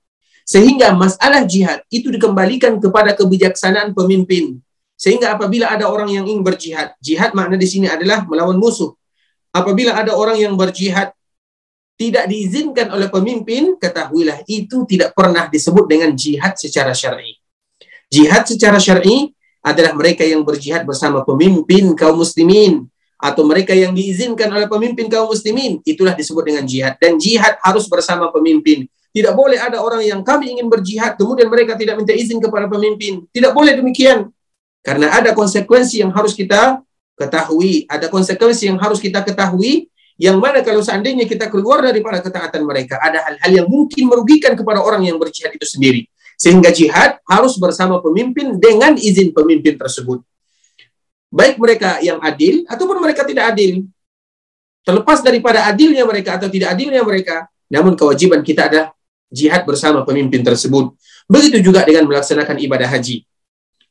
B: Sehingga masalah jihad itu dikembalikan kepada kebijaksanaan pemimpin. Sehingga apabila ada orang yang ingin berjihad, jihad makna di sini adalah melawan musuh. Apabila ada orang yang berjihad tidak diizinkan oleh pemimpin, ketahuilah itu tidak pernah disebut dengan jihad secara syar'i. Jihad secara syar'i adalah mereka yang berjihad bersama pemimpin kaum muslimin atau mereka yang diizinkan oleh pemimpin kaum muslimin, itulah disebut dengan jihad dan jihad harus bersama pemimpin. Tidak boleh ada orang yang kami ingin berjihad kemudian mereka tidak minta izin kepada pemimpin. Tidak boleh demikian. Karena ada konsekuensi yang harus kita ketahui, ada konsekuensi yang harus kita ketahui yang mana kalau seandainya kita keluar daripada ketaatan mereka, ada hal-hal yang mungkin merugikan kepada orang yang berjihad itu sendiri. Sehingga jihad harus bersama pemimpin dengan izin pemimpin tersebut. Baik mereka yang adil ataupun mereka tidak adil. Terlepas daripada adilnya mereka atau tidak adilnya mereka, namun kewajiban kita adalah jihad bersama pemimpin tersebut. Begitu juga dengan melaksanakan ibadah haji.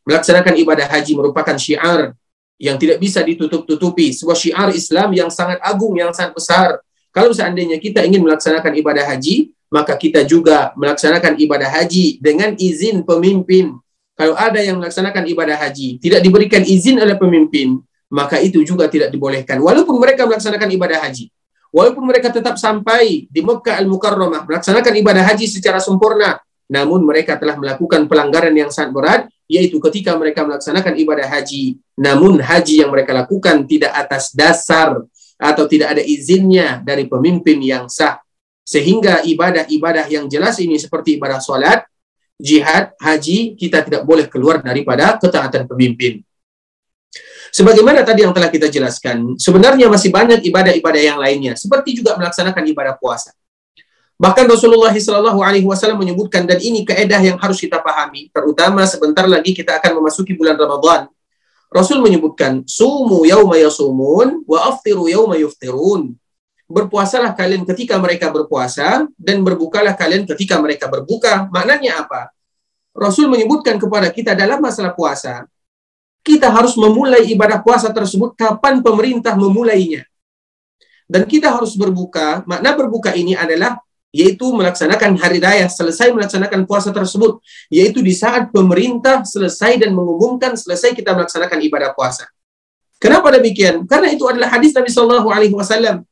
B: Melaksanakan ibadah haji merupakan syiar yang tidak bisa ditutup-tutupi, sebuah syiar Islam yang sangat agung, yang sangat besar. Kalau seandainya kita ingin melaksanakan ibadah haji, maka kita juga melaksanakan ibadah haji dengan izin pemimpin. Kalau ada yang melaksanakan ibadah haji, tidak diberikan izin oleh pemimpin, maka itu juga tidak dibolehkan. Walaupun mereka melaksanakan ibadah haji, walaupun mereka tetap sampai di Mekah Al-Mukarramah, melaksanakan ibadah haji secara sempurna, namun mereka telah melakukan pelanggaran yang sangat berat, yaitu ketika mereka melaksanakan ibadah haji, namun haji yang mereka lakukan tidak atas dasar atau tidak ada izinnya dari pemimpin yang sah. Sehingga ibadah-ibadah yang jelas ini seperti ibadah sholat, jihad, haji, kita tidak boleh keluar daripada ketaatan pemimpin. Sebagaimana tadi yang telah kita jelaskan, sebenarnya masih banyak ibadah-ibadah yang lainnya, seperti juga melaksanakan ibadah puasa. Bahkan Rasulullah Shallallahu Alaihi Wasallam menyebutkan dan ini keedah yang harus kita pahami, terutama sebentar lagi kita akan memasuki bulan Ramadan. Rasul menyebutkan, sumu yauma yasumun wa aftiru yauma yuftirun. Berpuasalah kalian ketika mereka berpuasa dan berbukalah kalian ketika mereka berbuka. Maknanya apa? Rasul menyebutkan kepada kita dalam masalah puasa, kita harus memulai ibadah puasa tersebut kapan pemerintah memulainya. Dan kita harus berbuka, makna berbuka ini adalah yaitu melaksanakan hari raya, selesai melaksanakan puasa tersebut, yaitu di saat pemerintah selesai dan mengumumkan selesai kita melaksanakan ibadah puasa. Kenapa demikian? Karena itu adalah hadis Nabi Shallallahu Alaihi Wasallam.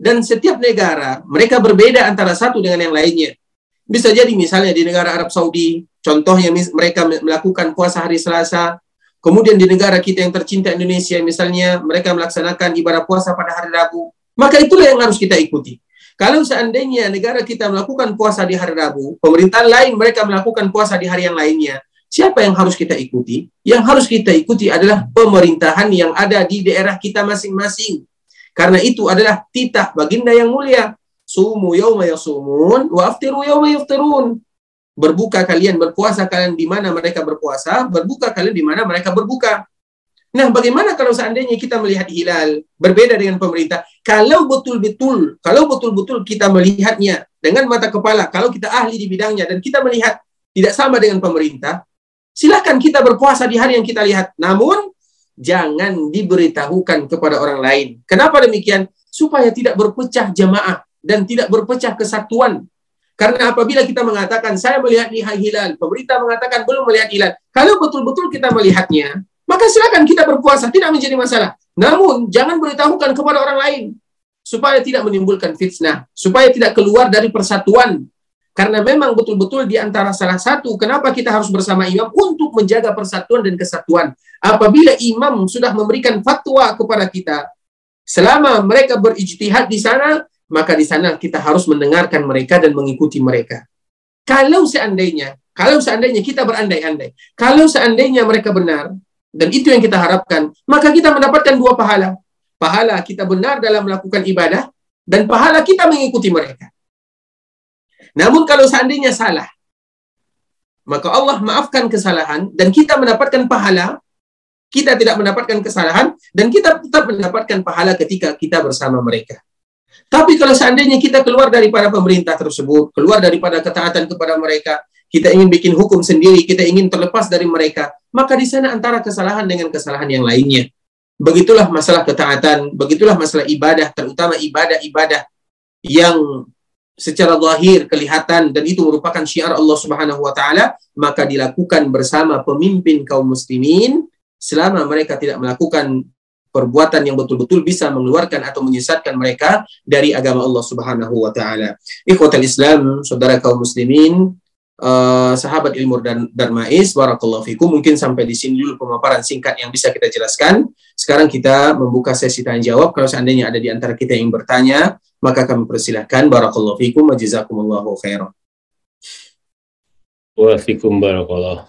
B: Dan setiap negara mereka berbeda antara satu dengan yang lainnya. Bisa jadi misalnya di negara Arab Saudi, contohnya mereka melakukan puasa hari Selasa, Kemudian di negara kita yang tercinta Indonesia, misalnya mereka melaksanakan ibadah puasa pada hari Rabu, maka itulah yang harus kita ikuti. Kalau seandainya negara kita melakukan puasa di hari Rabu, pemerintahan lain mereka melakukan puasa di hari yang lainnya, siapa yang harus kita ikuti? Yang harus kita ikuti adalah pemerintahan yang ada di daerah kita masing-masing. Karena itu adalah titah baginda yang mulia. Sumu yawma yasumun wa aftiru yawma yaftirun berbuka kalian, berpuasa kalian di mana mereka berpuasa, berbuka kalian di mana mereka berbuka. Nah, bagaimana kalau seandainya kita melihat hilal berbeda dengan pemerintah? Kalau betul-betul, kalau betul-betul kita melihatnya dengan mata kepala, kalau kita ahli di bidangnya dan kita melihat tidak sama dengan pemerintah, silahkan kita berpuasa di hari yang kita lihat. Namun, jangan diberitahukan kepada orang lain. Kenapa demikian? Supaya tidak berpecah jamaah dan tidak berpecah kesatuan karena apabila kita mengatakan saya melihat hilal, pemerintah mengatakan belum melihat hilal. Kalau betul-betul kita melihatnya, maka silakan kita berpuasa, tidak menjadi masalah. Namun jangan beritahukan kepada orang lain supaya tidak menimbulkan fitnah, supaya tidak keluar dari persatuan. Karena memang betul-betul di antara salah satu kenapa kita harus bersama imam untuk menjaga persatuan dan kesatuan. Apabila imam sudah memberikan fatwa kepada kita, selama mereka berijtihad di sana, maka di sana kita harus mendengarkan mereka dan mengikuti mereka. Kalau seandainya, kalau seandainya kita berandai-andai, kalau seandainya mereka benar, dan itu yang kita harapkan, maka kita mendapatkan dua pahala. Pahala kita benar dalam melakukan ibadah, dan pahala kita mengikuti mereka. Namun kalau seandainya salah, maka Allah maafkan kesalahan, dan kita mendapatkan pahala, kita tidak mendapatkan kesalahan, dan kita tetap mendapatkan pahala ketika kita bersama mereka. Tapi kalau seandainya kita keluar daripada pemerintah tersebut, keluar daripada ketaatan kepada mereka, kita ingin bikin hukum sendiri, kita ingin terlepas dari mereka, maka di sana antara kesalahan dengan kesalahan yang lainnya. Begitulah masalah ketaatan, begitulah masalah ibadah, terutama ibadah-ibadah yang secara zahir kelihatan dan itu merupakan syiar Allah Subhanahu wa taala, maka dilakukan bersama pemimpin kaum muslimin selama mereka tidak melakukan perbuatan yang betul-betul bisa mengeluarkan atau menyesatkan mereka dari agama Allah Subhanahu wa taala. Ikhwatal Islam, saudara kaum muslimin, uh, sahabat ilmu dan darmais, barakallahu fikum. Mungkin sampai di sini dulu pemaparan singkat yang bisa kita jelaskan. Sekarang kita membuka sesi tanya jawab. Kalau seandainya ada di antara kita yang bertanya, maka kami persilahkan. Barakallahu fikum wa jazakumullahu khairan.
A: Wa fikum barakallahu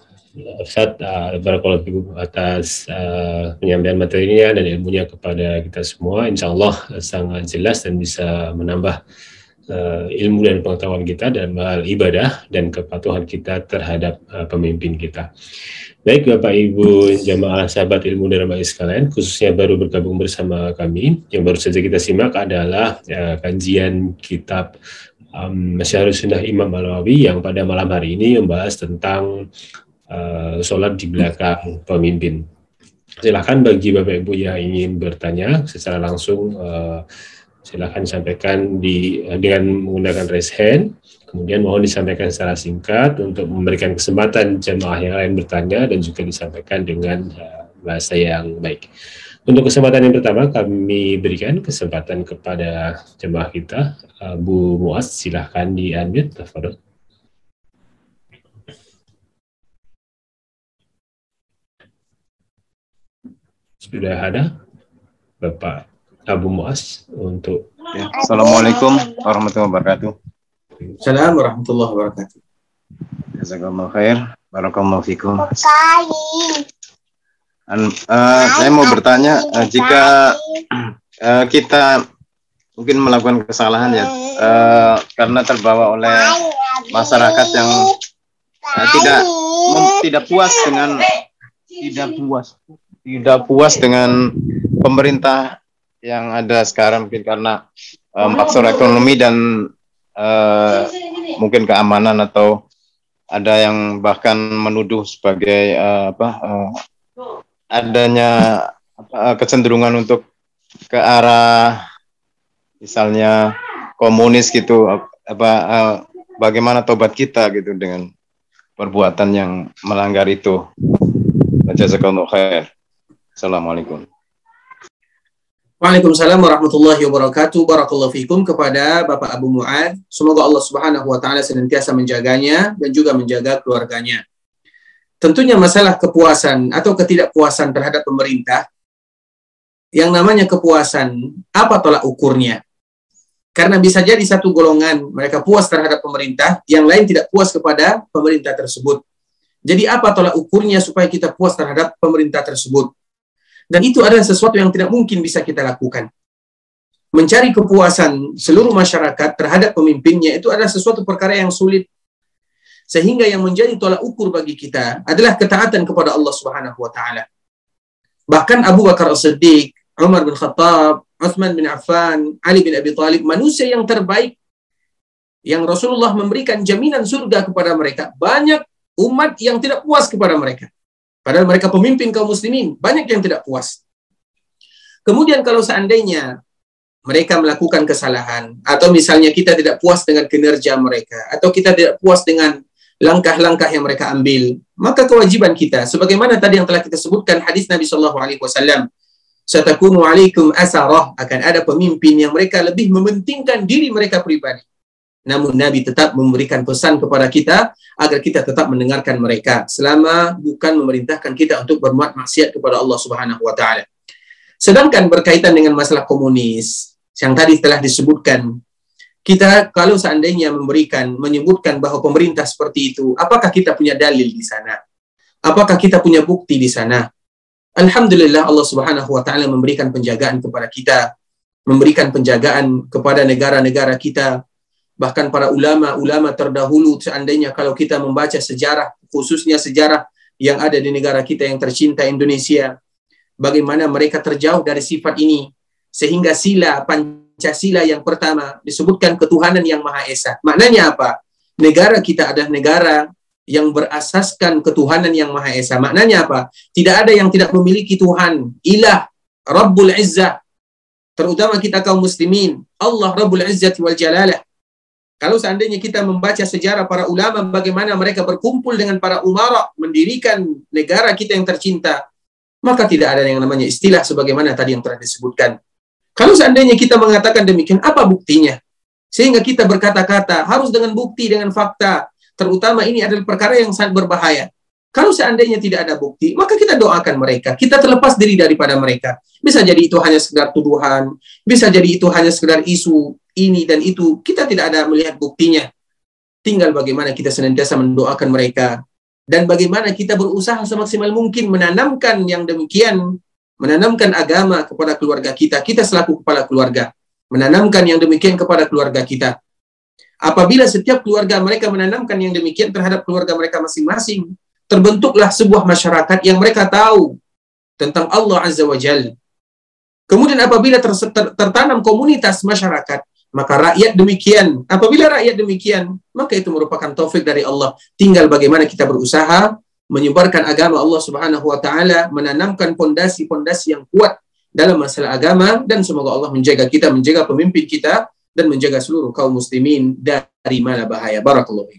A: Ustaz uh, Barakallahu atas uh, penyampaian materinya dan ilmunya kepada kita semua. Insya Allah uh, sangat jelas dan bisa menambah uh, ilmu dan pengetahuan kita dalam hal ibadah dan kepatuhan kita terhadap uh, pemimpin kita. Baik Bapak Ibu jamaah sahabat ilmu dan ramai sekalian, khususnya baru bergabung bersama kami, yang baru saja kita simak adalah uh, kajian kitab um, Masyarakat Sunnah Imam Malawi yang pada malam hari ini membahas tentang uh, sholat di belakang pemimpin. Silakan bagi Bapak Ibu yang ingin bertanya secara langsung uh, silakan sampaikan di dengan menggunakan raise hand. Kemudian mohon disampaikan secara singkat untuk memberikan kesempatan jemaah yang lain bertanya dan juga disampaikan dengan uh, bahasa yang baik. Untuk kesempatan yang pertama kami berikan kesempatan kepada jemaah kita uh, Bu Muaz silahkan di unmute. Sudah ada Bapak Abu Muaz untuk
E: Ya, Assalamualaikum warahmatullahi wabarakatuh.
B: Assalamualaikum warahmatullahi wabarakatuh.
E: Jazakallahu khair. Barakallahu fikum. An, eh, saya mau bertanya eh, jika eh, kita mungkin melakukan kesalahan ya eh, karena terbawa oleh masyarakat yang eh, tidak mem- tidak puas dengan tidak puas tidak puas dengan pemerintah yang ada sekarang mungkin karena eh, faktor ekonomi dan eh, mungkin keamanan atau ada yang bahkan menuduh sebagai eh, apa eh, adanya apa, eh, kecenderungan untuk ke arah misalnya komunis gitu apa eh, bagaimana tobat kita gitu dengan perbuatan yang melanggar itu. Jazakallahu khair. Assalamualaikum
B: Waalaikumsalam warahmatullahi wabarakatuh. Barakallahu fikum kepada Bapak Abu Muad. Semoga Allah Subhanahu wa taala senantiasa menjaganya dan juga menjaga keluarganya. Tentunya masalah kepuasan atau ketidakpuasan terhadap pemerintah yang namanya kepuasan apa tolak ukurnya? Karena bisa jadi satu golongan mereka puas terhadap pemerintah, yang lain tidak puas kepada pemerintah tersebut. Jadi apa tolak ukurnya supaya kita puas terhadap pemerintah tersebut? Dan itu adalah sesuatu yang tidak mungkin bisa kita lakukan. Mencari kepuasan seluruh masyarakat terhadap pemimpinnya itu adalah sesuatu perkara yang sulit. Sehingga yang menjadi tolak ukur bagi kita adalah ketaatan kepada Allah Subhanahu wa taala. Bahkan Abu Bakar As-Siddiq, Umar bin Khattab, Utsman bin Affan, Ali bin Abi Thalib, manusia yang terbaik yang Rasulullah memberikan jaminan surga kepada mereka. Banyak umat yang tidak puas kepada mereka. Padahal mereka pemimpin kaum muslimin, banyak yang tidak puas. Kemudian kalau seandainya mereka melakukan kesalahan atau misalnya kita tidak puas dengan kinerja mereka atau kita tidak puas dengan langkah-langkah yang mereka ambil, maka kewajiban kita sebagaimana tadi yang telah kita sebutkan hadis Nabi Shallallahu alaihi wasallam, "Satakunu alaikum asarah" akan ada pemimpin yang mereka lebih mementingkan diri mereka pribadi. Namun Nabi tetap memberikan pesan kepada kita agar kita tetap mendengarkan mereka selama bukan memerintahkan kita untuk berbuat maksiat kepada Allah Subhanahu wa taala. Sedangkan berkaitan dengan masalah komunis yang tadi telah disebutkan, kita kalau seandainya memberikan menyebutkan bahwa pemerintah seperti itu, apakah kita punya dalil di sana? Apakah kita punya bukti di sana? Alhamdulillah Allah Subhanahu wa taala memberikan penjagaan kepada kita, memberikan penjagaan kepada negara-negara kita, bahkan para ulama-ulama terdahulu seandainya kalau kita membaca sejarah khususnya sejarah yang ada di negara kita yang tercinta Indonesia bagaimana mereka terjauh dari sifat ini sehingga sila Pancasila yang pertama disebutkan ketuhanan yang Maha Esa. Maknanya apa? Negara kita adalah negara yang berasaskan ketuhanan yang Maha Esa. Maknanya apa? Tidak ada yang tidak memiliki Tuhan ilah Rabbul Izzah terutama kita kaum muslimin. Allah Rabbul Izzah wal Jalalah kalau seandainya kita membaca sejarah para ulama bagaimana mereka berkumpul dengan para umara mendirikan negara kita yang tercinta, maka tidak ada yang namanya istilah sebagaimana tadi yang telah disebutkan. Kalau seandainya kita mengatakan demikian, apa buktinya? Sehingga kita berkata-kata harus dengan bukti, dengan fakta. Terutama ini adalah perkara yang sangat berbahaya. Kalau seandainya tidak ada bukti, maka kita doakan mereka. Kita terlepas diri daripada mereka. Bisa jadi itu hanya sekedar tuduhan, bisa jadi itu hanya sekedar isu ini dan itu. Kita tidak ada melihat buktinya. Tinggal bagaimana kita senantiasa mendoakan mereka dan bagaimana kita berusaha semaksimal mungkin menanamkan yang demikian, menanamkan agama kepada keluarga kita. Kita selaku kepala keluarga menanamkan yang demikian kepada keluarga kita. Apabila setiap keluarga mereka menanamkan yang demikian terhadap keluarga mereka masing-masing, terbentuklah sebuah masyarakat yang mereka tahu tentang Allah Azza wa Jal. Kemudian apabila ter ter tertanam komunitas masyarakat Maka rakyat demikian. Apabila rakyat demikian, maka itu merupakan taufik dari Allah. Tinggal bagaimana kita berusaha menyebarkan agama Allah Subhanahu wa taala, menanamkan pondasi-pondasi yang kuat dalam masalah agama dan semoga Allah menjaga kita, menjaga pemimpin kita dan menjaga seluruh kaum muslimin dari mana bahaya. Barakallahu.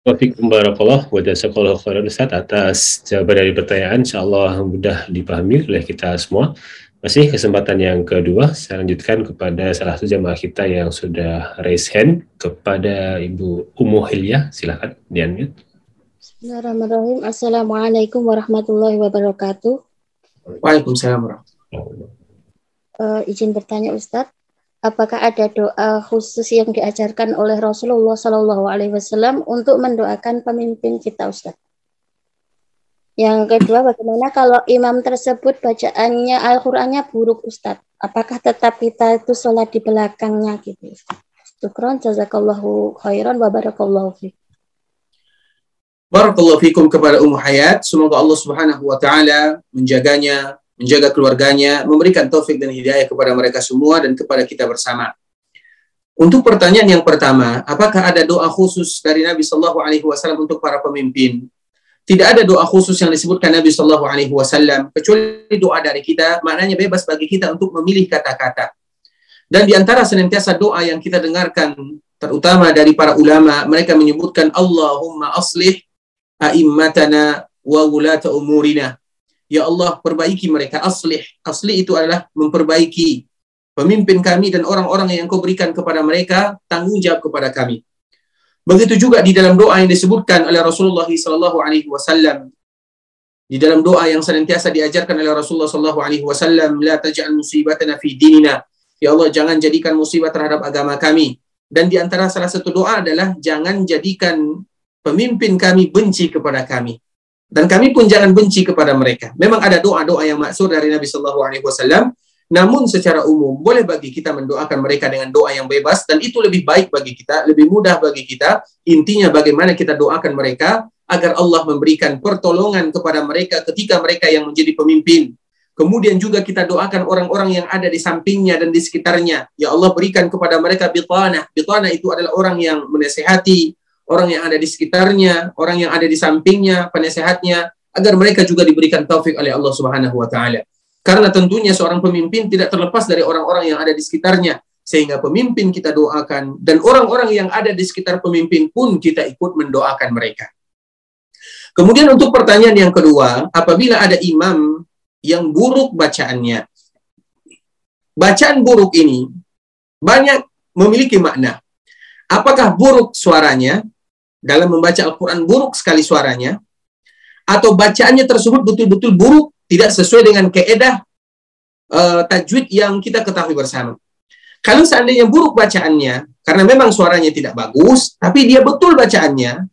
A: Wafikum barakallah wa jazakallahu khairan Ustaz atas jawaban dari pertanyaan insyaallah mudah dipahami oleh kita semua. Masih kesempatan yang kedua, saya lanjutkan kepada salah satu jamaah kita yang sudah raise hand kepada Ibu Ummu Hilya. Silakan di unmute.
C: Bismillahirrahmanirrahim. Assalamualaikum warahmatullahi wabarakatuh.
B: Waalaikumsalam warahmatullahi
C: Uh, izin bertanya Ustadz, apakah ada doa khusus yang diajarkan oleh Rasulullah Shallallahu Alaihi Wasallam untuk mendoakan pemimpin kita Ustadz? Yang kedua, bagaimana kalau imam tersebut bacaannya Al-Qur'annya buruk Ustadz? Apakah tetap kita itu sholat di belakangnya gitu? Syukran, jazakallahu khairan wa barakallahu fiik.
B: Barakallahu fikum kepada Ummu Hayat. Semoga Allah Subhanahu wa taala menjaganya, menjaga keluarganya, memberikan taufik dan hidayah kepada mereka semua dan kepada kita bersama. Untuk pertanyaan yang pertama, apakah ada doa khusus dari Nabi Shallallahu alaihi wasallam untuk para pemimpin? Tidak ada doa khusus yang disebutkan Nabi Shallallahu alaihi wasallam kecuali doa dari kita, maknanya bebas bagi kita untuk memilih kata-kata. Dan di antara senantiasa doa yang kita dengarkan terutama dari para ulama, mereka menyebutkan Allahumma aslih a'immatana wa wulata umurina. Ya Allah, perbaiki mereka. Aslih. Aslih itu adalah memperbaiki pemimpin kami dan orang-orang yang kau berikan kepada mereka tanggung jawab kepada kami. Begitu juga di dalam doa yang disebutkan oleh Rasulullah wasallam di dalam doa yang senantiasa diajarkan oleh Rasulullah sallallahu alaihi wasallam la taj'al musibatana fi dinina ya Allah jangan jadikan musibah terhadap agama kami dan di antara salah satu doa adalah jangan jadikan pemimpin kami benci kepada kami dan kami pun jangan benci kepada mereka. Memang ada doa-doa yang maksud dari Nabi Shallallahu Alaihi Wasallam, namun secara umum boleh bagi kita mendoakan mereka dengan doa yang bebas dan itu lebih baik bagi kita, lebih mudah bagi kita. Intinya bagaimana kita doakan mereka agar Allah memberikan pertolongan kepada mereka ketika mereka yang menjadi pemimpin. Kemudian juga kita doakan orang-orang yang ada di sampingnya dan di sekitarnya. Ya Allah berikan kepada mereka bitanah. Bitanah itu adalah orang yang menasehati, orang yang ada di sekitarnya, orang yang ada di sampingnya, penasehatnya, agar mereka juga diberikan taufik oleh Allah Subhanahu wa taala. Karena tentunya seorang pemimpin tidak terlepas dari orang-orang yang ada di sekitarnya, sehingga pemimpin kita doakan dan orang-orang yang ada di sekitar pemimpin pun kita ikut mendoakan mereka. Kemudian untuk pertanyaan yang kedua, apabila ada imam yang buruk bacaannya, bacaan buruk ini banyak memiliki makna. Apakah buruk suaranya dalam membaca Al-Quran buruk sekali suaranya, atau bacaannya tersebut betul-betul buruk, tidak sesuai dengan keedah uh, tajwid yang kita ketahui bersama. Kalau seandainya buruk bacaannya, karena memang suaranya tidak bagus, tapi dia betul bacaannya,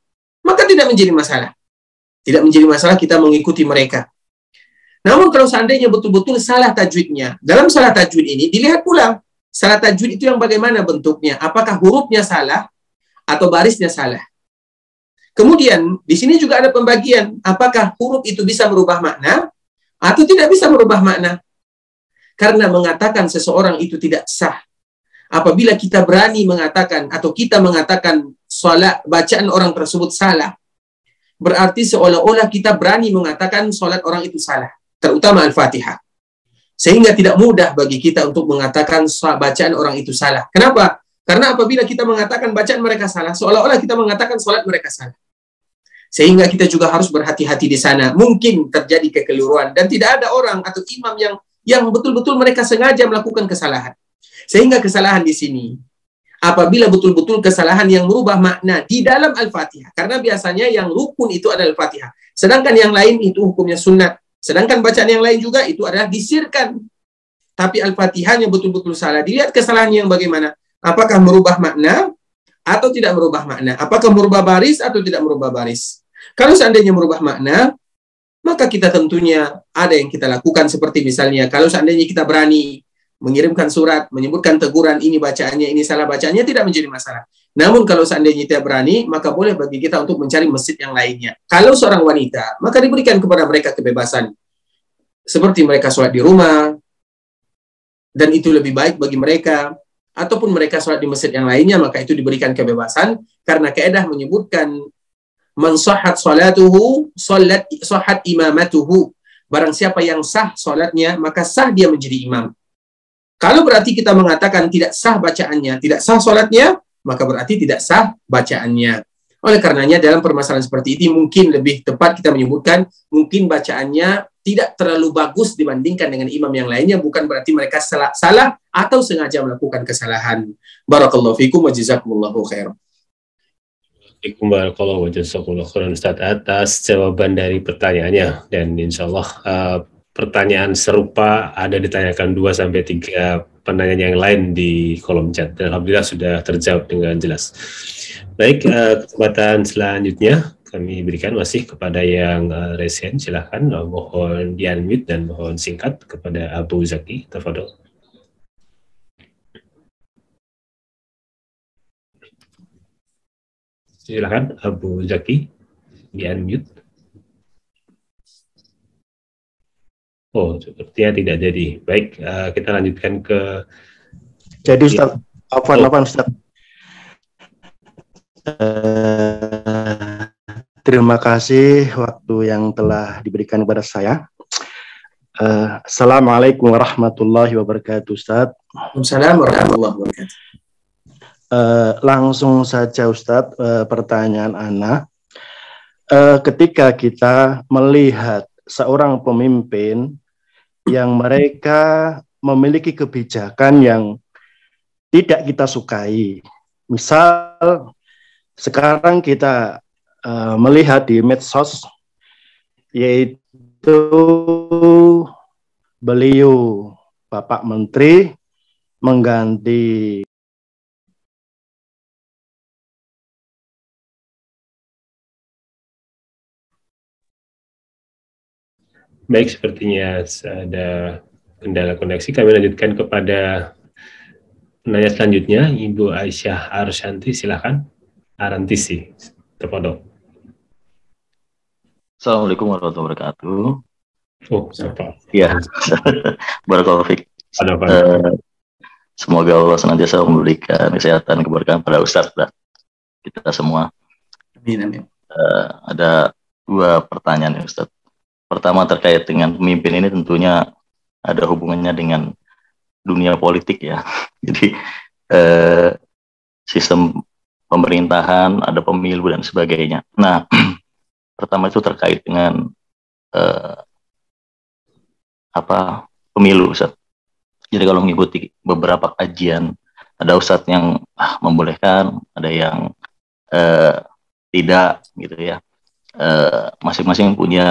B: maka tidak menjadi masalah. Tidak menjadi masalah kita mengikuti mereka. Namun kalau seandainya betul-betul salah tajwidnya, dalam salah tajwid ini dilihat pula salah tajwid itu yang bagaimana bentuknya, apakah hurufnya salah atau barisnya salah. Kemudian di sini juga ada pembagian apakah huruf itu bisa merubah makna atau tidak bisa merubah makna. Karena mengatakan seseorang itu tidak sah. Apabila kita berani mengatakan atau kita mengatakan salat bacaan orang tersebut salah, berarti seolah-olah kita berani mengatakan salat orang itu salah, terutama Al-Fatihah. Sehingga tidak mudah bagi kita untuk mengatakan bacaan orang itu salah. Kenapa? Karena apabila kita mengatakan bacaan mereka salah, seolah-olah kita mengatakan salat mereka salah. Sehingga kita juga harus berhati-hati di sana. Mungkin terjadi kekeliruan dan tidak ada orang atau imam yang yang betul-betul mereka sengaja melakukan kesalahan. Sehingga kesalahan di sini apabila betul-betul kesalahan yang merubah makna di dalam Al-Fatihah. Karena biasanya yang rukun itu adalah Al-Fatihah. Sedangkan yang lain itu hukumnya sunat. Sedangkan bacaan yang lain juga itu adalah disirkan. Tapi Al-Fatihahnya betul-betul salah. Dilihat kesalahannya yang bagaimana. Apakah merubah makna atau tidak merubah makna? Apakah merubah baris atau tidak merubah baris? Kalau seandainya merubah makna, maka kita tentunya ada yang kita lakukan seperti misalnya kalau seandainya kita berani mengirimkan surat menyebutkan teguran ini bacaannya ini salah bacaannya tidak menjadi masalah. Namun kalau seandainya tidak berani maka boleh bagi kita untuk mencari masjid yang lainnya. Kalau seorang wanita maka diberikan kepada mereka kebebasan seperti mereka sholat di rumah dan itu lebih baik bagi mereka ataupun mereka sholat di masjid yang lainnya maka itu diberikan kebebasan karena keedah menyebutkan man sahhat salatuhu salat sahhat imamatuhu barang siapa yang sah salatnya maka sah dia menjadi imam kalau berarti kita mengatakan tidak sah bacaannya tidak sah salatnya maka berarti tidak sah bacaannya oleh karenanya dalam permasalahan seperti ini mungkin lebih tepat kita menyebutkan mungkin bacaannya tidak terlalu bagus dibandingkan dengan imam yang lainnya bukan berarti mereka salah, salah atau sengaja melakukan kesalahan. Barakallahu fikum wa jazakumullahu khair.
A: Assalamualaikum warahmatullahi wabarakatuh Ustaz atas jawaban dari pertanyaannya dan insya Allah uh, pertanyaan serupa ada ditanyakan 2 sampai tiga penanya yang lain di kolom chat dan alhamdulillah sudah terjawab dengan jelas. Baik, uh, kesempatan selanjutnya kami berikan masih kepada yang uh, resen. Silahkan uh, mohon di unmute dan mohon singkat kepada Abu Zaki. Tafadol. Silahkan Abu Zaki di unmute. Oh, sepertinya tidak jadi. Baik, uh, kita lanjutkan ke.
F: Jadi Ustaz, apa oh. apa Ustaz? Uh, terima kasih waktu yang telah diberikan kepada saya. Uh, Assalamualaikum warahmatullahi wabarakatuh, Ustaz.
B: Assalamualaikum warahmatullahi wabarakatuh.
F: Uh, langsung saja, Ustaz, uh, pertanyaan Ana. Uh, ketika kita melihat seorang pemimpin yang mereka memiliki kebijakan yang tidak kita sukai, misal sekarang kita melihat di medsos yaitu beliau Bapak Menteri mengganti
A: Baik, sepertinya ada kendala koneksi. Kami lanjutkan kepada penanya selanjutnya, Ibu Aisyah Arshanti, silakan. Arantisi, terpodok.
G: Assalamualaikum warahmatullahi wabarakatuh.
A: Oh, siapa?
G: Iya, *laughs* Barakallahu Uh, semoga Allah senantiasa memberikan kesehatan keberkahan pada Ustadz dan kita semua.
B: Amin, amin.
G: Uh, ada dua pertanyaan ya Ustadz. Pertama terkait dengan pemimpin ini tentunya ada hubungannya dengan dunia politik ya. *laughs* Jadi uh, sistem pemerintahan, ada pemilu dan sebagainya. Nah, *clears throat* pertama itu terkait dengan uh, apa pemilu, Ustaz. Jadi kalau mengikuti beberapa kajian, ada Ustaz yang ah, membolehkan, ada yang uh, tidak, gitu ya. Eh, masing-masing uh, punya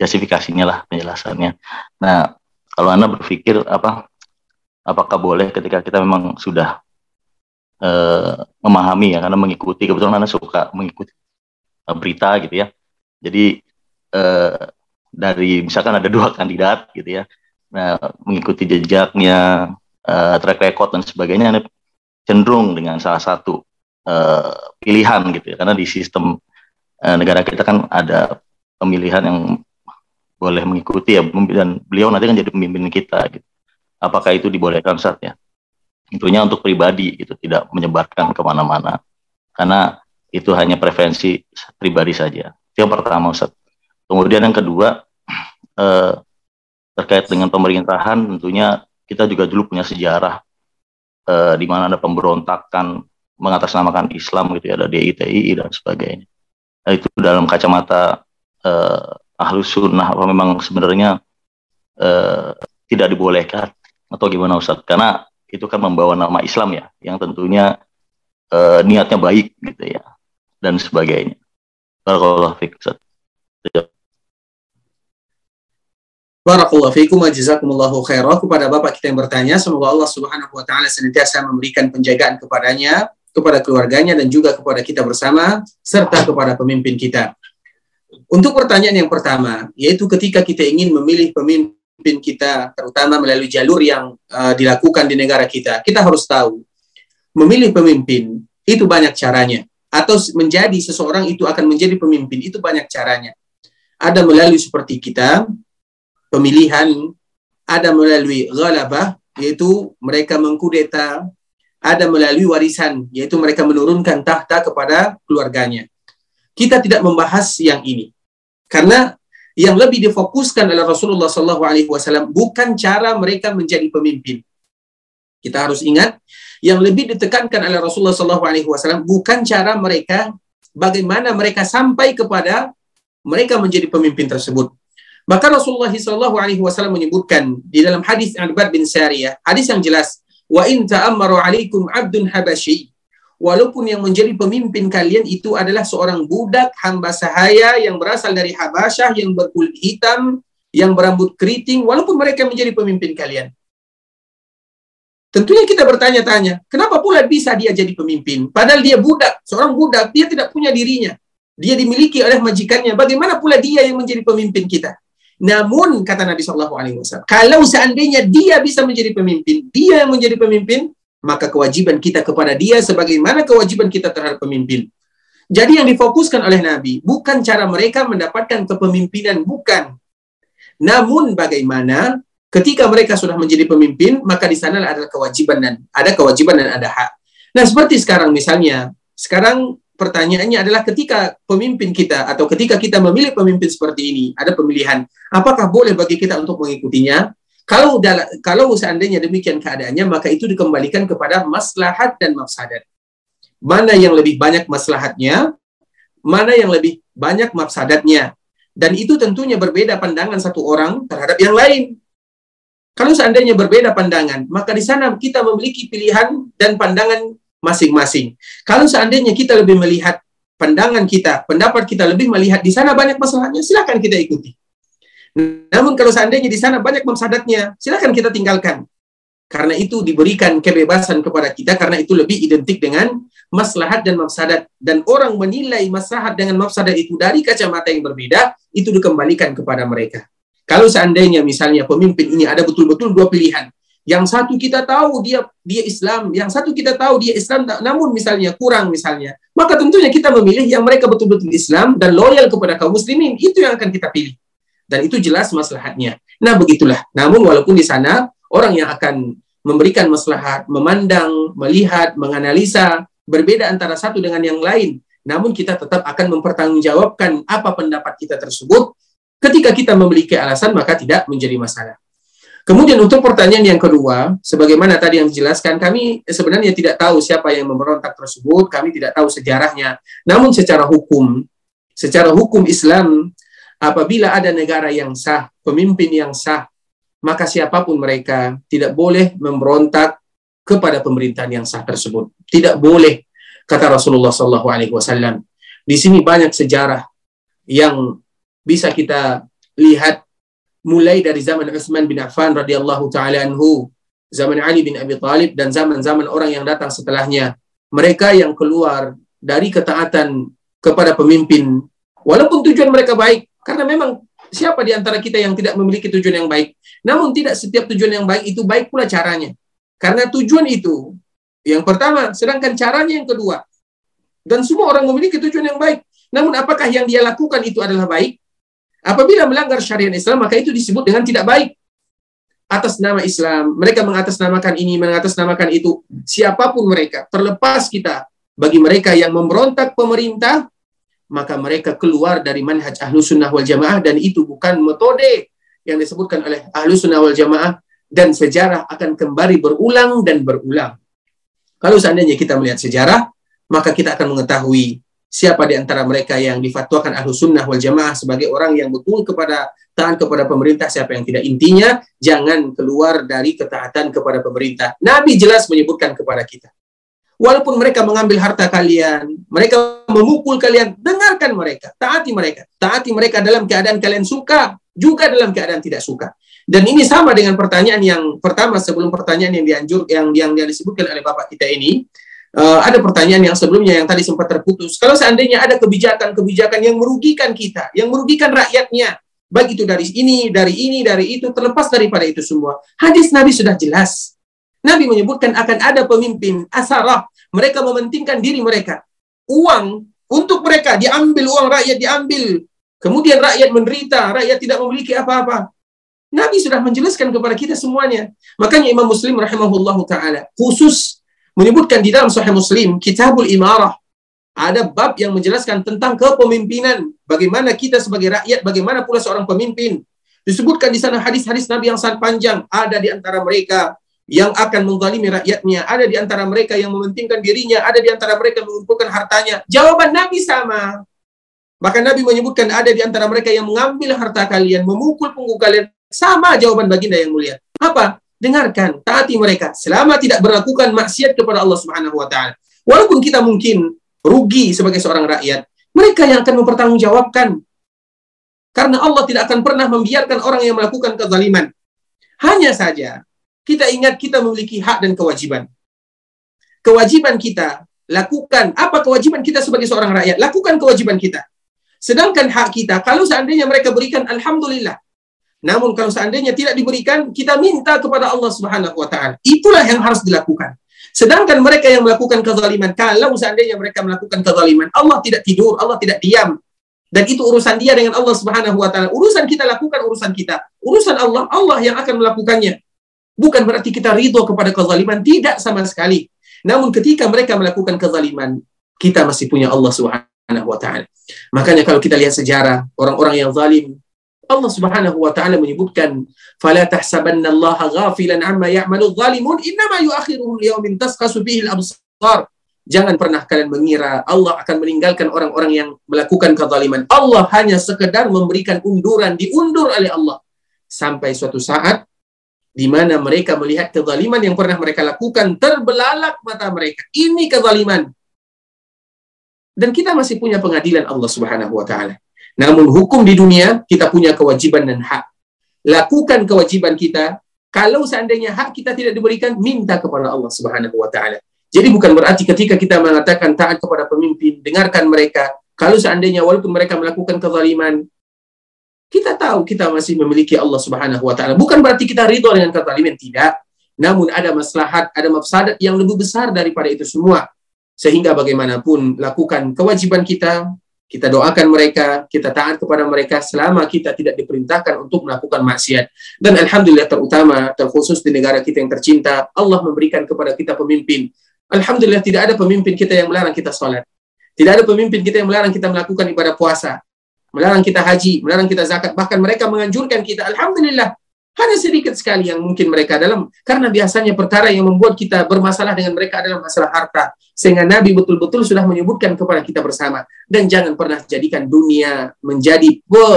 G: justifikasinya lah penjelasannya. Nah, kalau anda berpikir apa, apakah boleh ketika kita memang sudah uh, memahami ya karena mengikuti kebetulan anak suka mengikuti uh, berita gitu ya jadi uh, dari misalkan ada dua *laughs* kandidat gitu ya nah mengikuti jejaknya uh, track record dan sebagainya anda cenderung dengan salah satu uh, pilihan gitu ya karena di sistem uh, negara kita kan ada pemilihan yang boleh mengikuti ya dan beliau nanti kan jadi pemimpin kita gitu. Apakah itu dibolehkan saat ya? Tentunya untuk pribadi itu tidak menyebarkan ke mana-mana. Karena itu hanya preferensi pribadi saja. Itu yang pertama Ustaz. kemudian yang kedua *clears throat* eh, terkait dengan pemerintahan tentunya kita juga dulu punya sejarah eh, di mana ada pemberontakan mengatasnamakan Islam gitu ya ada DITI dan sebagainya. Nah, itu dalam kacamata eh, ahlus sunnah apa memang sebenarnya eh, tidak dibolehkan atau gimana Ustaz karena itu kan membawa nama Islam ya, yang tentunya uh, niatnya baik gitu ya, dan sebagainya. Barakallahu fiik
B: Barakallahu fiikum wa jazakumullahu khairah kepada Bapak kita yang bertanya. Semoga Allah Subhanahu wa taala senantiasa memberikan penjagaan kepadanya, kepada keluarganya dan juga kepada kita bersama serta kepada pemimpin kita. Untuk pertanyaan yang pertama, yaitu ketika kita ingin memilih pemimpin kita, terutama melalui jalur yang uh, dilakukan di negara kita, kita harus tahu memilih pemimpin itu banyak caranya. Atau menjadi seseorang itu akan menjadi pemimpin itu banyak caranya. Ada melalui seperti kita, pemilihan, ada melalui ghalabah, yaitu mereka mengkudeta ada melalui warisan, yaitu mereka menurunkan tahta kepada keluarganya. Kita tidak membahas yang ini. Karena yang lebih difokuskan oleh Rasulullah SAW bukan cara mereka menjadi pemimpin. Kita harus ingat, yang lebih ditekankan oleh Rasulullah SAW bukan cara mereka, bagaimana mereka sampai kepada mereka menjadi pemimpin tersebut. Maka Rasulullah SAW menyebutkan di dalam hadis Al-Bad bin Sariyah, hadis yang jelas, Wa in ta'ammaru alaikum abdun habasyi. Walaupun yang menjadi pemimpin kalian itu adalah seorang budak hamba sahaya yang berasal dari Habasyah yang berkulit hitam, yang berambut keriting, walaupun mereka menjadi pemimpin kalian. Tentunya kita bertanya-tanya, kenapa pula bisa dia jadi pemimpin? Padahal dia budak, seorang budak, dia tidak punya dirinya. Dia dimiliki oleh majikannya. Bagaimana pula dia yang menjadi pemimpin kita? Namun kata Nabi Shallallahu Alaihi Wasallam, kalau seandainya dia bisa menjadi pemimpin, dia yang menjadi pemimpin, maka kewajiban kita kepada dia sebagaimana kewajiban kita terhadap pemimpin. Jadi yang difokuskan oleh Nabi bukan cara mereka mendapatkan kepemimpinan, bukan. Namun bagaimana ketika mereka sudah menjadi pemimpin, maka di sana ada kewajiban dan ada kewajiban dan ada hak. Nah, seperti sekarang misalnya, sekarang pertanyaannya adalah ketika pemimpin kita atau ketika kita memilih pemimpin seperti ini, ada pemilihan, apakah boleh bagi kita untuk mengikutinya? Kalau kalau seandainya demikian keadaannya, maka itu dikembalikan kepada maslahat dan mafsadat. Mana yang lebih banyak maslahatnya, mana yang lebih banyak mafsadatnya. Dan itu tentunya berbeda pandangan satu orang terhadap yang lain. Kalau seandainya berbeda pandangan, maka di sana kita memiliki pilihan dan pandangan masing-masing. Kalau seandainya kita lebih melihat pandangan kita, pendapat kita lebih melihat di sana banyak masalahnya, silakan kita ikuti. Namun kalau seandainya di sana banyak mafsadatnya, silakan kita tinggalkan. Karena itu diberikan kebebasan kepada kita karena itu lebih identik dengan maslahat dan mafsadat dan orang menilai maslahat dengan mafsadat itu dari kacamata yang berbeda itu dikembalikan kepada mereka. Kalau seandainya misalnya pemimpin ini ada betul-betul dua pilihan, yang satu kita tahu dia dia Islam, yang satu kita tahu dia Islam, namun misalnya kurang misalnya, maka tentunya kita memilih yang mereka betul-betul Islam dan loyal kepada kaum muslimin. Itu yang akan kita pilih. Dan itu jelas maslahatnya. Nah, begitulah. Namun walaupun di sana orang yang akan memberikan maslahat, memandang, melihat, menganalisa berbeda antara satu dengan yang lain, namun kita tetap akan mempertanggungjawabkan apa pendapat kita tersebut. Ketika kita memiliki alasan, maka tidak menjadi masalah. Kemudian untuk pertanyaan yang kedua, sebagaimana tadi yang dijelaskan, kami sebenarnya tidak tahu siapa yang memberontak tersebut, kami tidak tahu sejarahnya. Namun secara hukum, secara hukum Islam, apabila ada negara yang sah, pemimpin yang sah, maka siapa pun mereka tidak boleh memberontak kepada pemerintahan yang sah tersebut. Tidak boleh, kata Rasulullah SAW. Di sini banyak sejarah yang bisa kita lihat mulai dari zaman Utsman bin Affan radhiyallahu taala anhu, zaman Ali bin Abi Thalib dan zaman-zaman orang yang datang setelahnya. Mereka yang keluar dari ketaatan kepada pemimpin walaupun tujuan mereka baik karena memang siapa di antara kita yang tidak memiliki tujuan yang baik. Namun tidak setiap tujuan yang baik itu baik pula caranya. Karena tujuan itu yang pertama, sedangkan caranya yang kedua. Dan semua orang memiliki tujuan yang baik. Namun apakah yang dia lakukan itu adalah baik? Apabila melanggar syariat Islam, maka itu disebut dengan tidak baik. Atas nama Islam, mereka mengatasnamakan ini, mengatasnamakan itu. Siapa pun mereka, terlepas kita bagi mereka yang memberontak pemerintah, maka mereka keluar dari manhaj ahlu sunnah wal jamaah dan itu bukan metode yang disebutkan oleh ahlu sunnah wal jamaah dan sejarah akan kembali berulang dan berulang. Kalau seandainya kita melihat sejarah, maka kita akan mengetahui siapa di antara mereka yang difatwakan ahlu sunnah wal jamaah sebagai orang yang betul kepada taat kepada pemerintah, siapa yang tidak. Intinya, jangan keluar dari ketaatan kepada pemerintah. Nabi jelas menyebutkan kepada kita. Walaupun mereka mengambil harta kalian, mereka memukul kalian, dengarkan mereka, taati mereka. Taati mereka dalam keadaan kalian suka, juga dalam keadaan tidak suka. Dan ini sama dengan pertanyaan yang pertama sebelum pertanyaan yang dianjur yang yang, yang disebutkan oleh Bapak kita ini uh, ada pertanyaan yang sebelumnya yang tadi sempat terputus. Kalau seandainya ada kebijakan-kebijakan yang merugikan kita, yang merugikan rakyatnya, baik itu dari ini, dari ini, dari itu, terlepas daripada itu semua. Hadis Nabi sudah jelas. Nabi menyebutkan akan ada pemimpin asarah. Mereka mementingkan diri mereka. Uang untuk mereka diambil uang rakyat diambil. Kemudian rakyat menderita, rakyat tidak memiliki apa-apa. Nabi sudah menjelaskan kepada kita semuanya. Makanya Imam Muslim rahimahullahu taala khusus menyebutkan di dalam Sahih Muslim, Kitabul Imarah, ada bab yang menjelaskan tentang kepemimpinan. Bagaimana kita sebagai rakyat, bagaimana pula seorang pemimpin. Disebutkan di sana hadis-hadis Nabi yang sangat panjang. Ada di antara mereka yang akan menzalimi rakyatnya. Ada di antara mereka yang mementingkan dirinya. Ada di antara mereka yang mengumpulkan hartanya. Jawaban Nabi sama. Bahkan Nabi menyebutkan ada di antara mereka yang mengambil harta kalian, memukul punggung kalian. Sama jawaban baginda yang mulia. Apa? Dengarkan, taati mereka. Selama tidak berlakukan maksiat kepada Allah Subhanahu wa taala. Walaupun kita mungkin rugi sebagai seorang rakyat, mereka yang akan mempertanggungjawabkan karena Allah tidak akan pernah membiarkan orang yang melakukan kezaliman. Hanya saja, kita ingat kita memiliki hak dan kewajiban. Kewajiban kita, lakukan. Apa kewajiban kita sebagai seorang rakyat? Lakukan kewajiban kita. Sedangkan hak kita, kalau seandainya mereka berikan, Alhamdulillah. Namun kalau seandainya tidak diberikan, kita minta kepada Allah Subhanahu wa taala. Itulah yang harus dilakukan. Sedangkan mereka yang melakukan kezaliman, kalau seandainya mereka melakukan kezaliman, Allah tidak tidur, Allah tidak diam. Dan itu urusan dia dengan Allah Subhanahu wa taala. Urusan kita lakukan urusan kita. Urusan Allah, Allah yang akan melakukannya. Bukan berarti kita ridho kepada kezaliman, tidak sama sekali. Namun ketika mereka melakukan kezaliman, kita masih punya Allah Subhanahu wa taala. Makanya kalau kita lihat sejarah orang-orang yang zalim, Allah Subhanahu wa taala menyebutkan, "Fala tahsabanna Allah ghafilan amma ya'malu dhalimun, innama yu'akhiruhum liyaumin tasqasu fihi al-absar." Jangan pernah kalian mengira Allah akan meninggalkan orang-orang yang melakukan kezaliman. Allah hanya sekedar memberikan unduran, diundur oleh Allah. Sampai suatu saat di mana mereka melihat kezaliman yang pernah mereka lakukan, terbelalak mata mereka. Ini kezaliman. Dan kita masih punya pengadilan Allah Subhanahu wa taala. Namun hukum di dunia kita punya kewajiban dan hak. Lakukan kewajiban kita. Kalau seandainya hak kita tidak diberikan, minta kepada Allah Subhanahu wa taala. Jadi bukan berarti ketika kita mengatakan taat kepada pemimpin, dengarkan mereka. Kalau seandainya walaupun mereka melakukan kezaliman, kita tahu kita masih memiliki Allah Subhanahu wa taala. Bukan berarti kita ridho dengan kezaliman, tidak. Namun ada maslahat, ada mafsadat yang lebih besar daripada itu semua. Sehingga bagaimanapun lakukan kewajiban kita, kita doakan mereka, kita taat kepada mereka selama kita tidak diperintahkan untuk melakukan maksiat. Dan alhamdulillah terutama, terkhusus di negara kita yang tercinta, Allah memberikan kepada kita pemimpin Alhamdulillah tidak ada pemimpin kita yang melarang kita sholat. Tidak ada pemimpin kita yang melarang kita melakukan ibadah puasa. Melarang kita haji, melarang kita zakat. Bahkan mereka menganjurkan kita. Alhamdulillah. Hanya sedikit sekali yang mungkin mereka dalam. Karena biasanya perkara yang membuat kita bermasalah dengan mereka adalah masalah harta. Sehingga Nabi betul-betul sudah menyebutkan kepada kita bersama. Dan jangan pernah jadikan dunia menjadi pe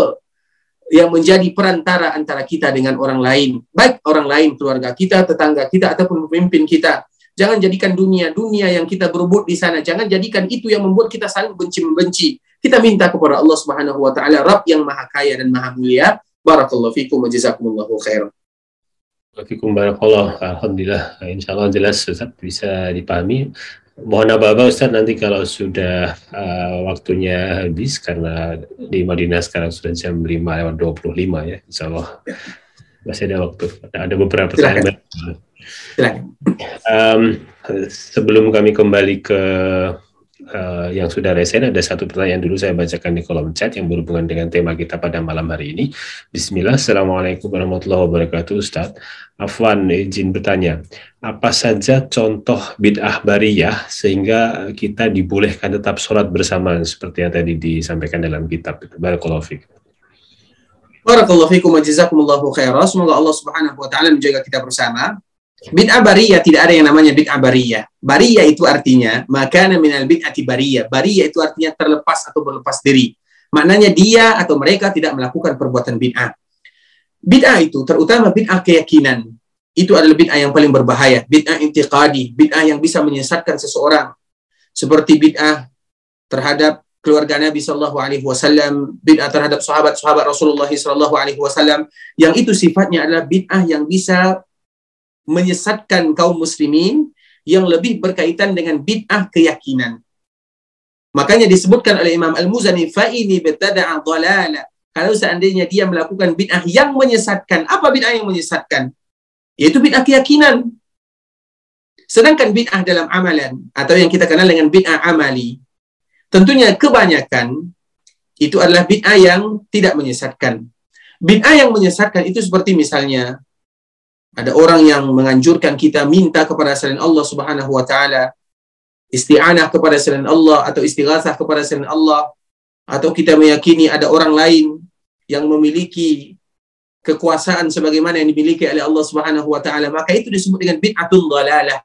B: yang menjadi perantara antara kita dengan orang lain. Baik orang lain, keluarga kita, tetangga kita, ataupun pemimpin kita Jangan jadikan dunia dunia yang kita berebut di sana. Jangan jadikan itu yang membuat kita saling benci membenci. Kita minta kepada Allah Subhanahu wa taala Rabb yang Maha Kaya dan Maha Mulia. Barakallahu fikum wa jazakumullahu khairan.
A: Fikum barakallah. Alhamdulillah. Insyaallah jelas Ustaz bisa dipahami. Mohon apa-apa Ustaz nanti kalau sudah uh, waktunya habis karena di Madinah sekarang sudah jam 5 lewat 25 ya. Insyaallah. Masih ada waktu. Ada beberapa pertanyaan. Um, sebelum kami kembali ke uh, yang sudah resen, ada satu pertanyaan dulu saya bacakan di kolom chat yang berhubungan dengan tema kita pada malam hari ini. Bismillah, Assalamualaikum warahmatullahi wabarakatuh Ustaz. Afwan izin bertanya, apa saja contoh bid'ah bariyah sehingga kita dibolehkan tetap sholat bersamaan seperti yang tadi disampaikan dalam kitab. Barakallahu fiqh.
B: Barakallahu fikum wa jazakumullahu khairan. Semoga Allah Subhanahu wa taala menjaga kita bersama. Bid'ah bariyah tidak ada yang namanya bid'ah bariyah. Bariyah itu artinya makana minal bid'ati bariyah. Bariyah itu artinya terlepas atau berlepas diri. Maknanya dia atau mereka tidak melakukan perbuatan bid'ah. Bid'ah itu terutama bid'ah keyakinan. Itu adalah bid'ah yang paling berbahaya. Bid'ah intiqadi, bid'ah yang bisa menyesatkan seseorang. Seperti bid'ah terhadap keluarga Nabi Shallallahu Alaihi Wasallam, bid'ah terhadap sahabat-sahabat Rasulullah Shallallahu Alaihi Wasallam, yang itu sifatnya adalah bid'ah yang bisa menyesatkan kaum muslimin yang lebih berkaitan dengan bid'ah keyakinan. Makanya disebutkan oleh Imam Al-Muzani, fa'ini betada'a dhalala. Kalau seandainya dia melakukan bid'ah yang menyesatkan, apa bid'ah yang menyesatkan? Yaitu bid'ah keyakinan. Sedangkan bid'ah dalam amalan, atau yang kita kenal dengan bid'ah amali, tentunya kebanyakan itu adalah bid'ah yang tidak menyesatkan. Bid'ah yang menyesatkan itu seperti misalnya ada orang yang menganjurkan kita minta kepada selain Allah Subhanahu wa taala, isti'anah kepada selain Allah atau istighatsah kepada selain Allah atau kita meyakini ada orang lain yang memiliki kekuasaan sebagaimana yang dimiliki oleh Allah Subhanahu wa taala, maka itu disebut dengan bid'atun dhalalah.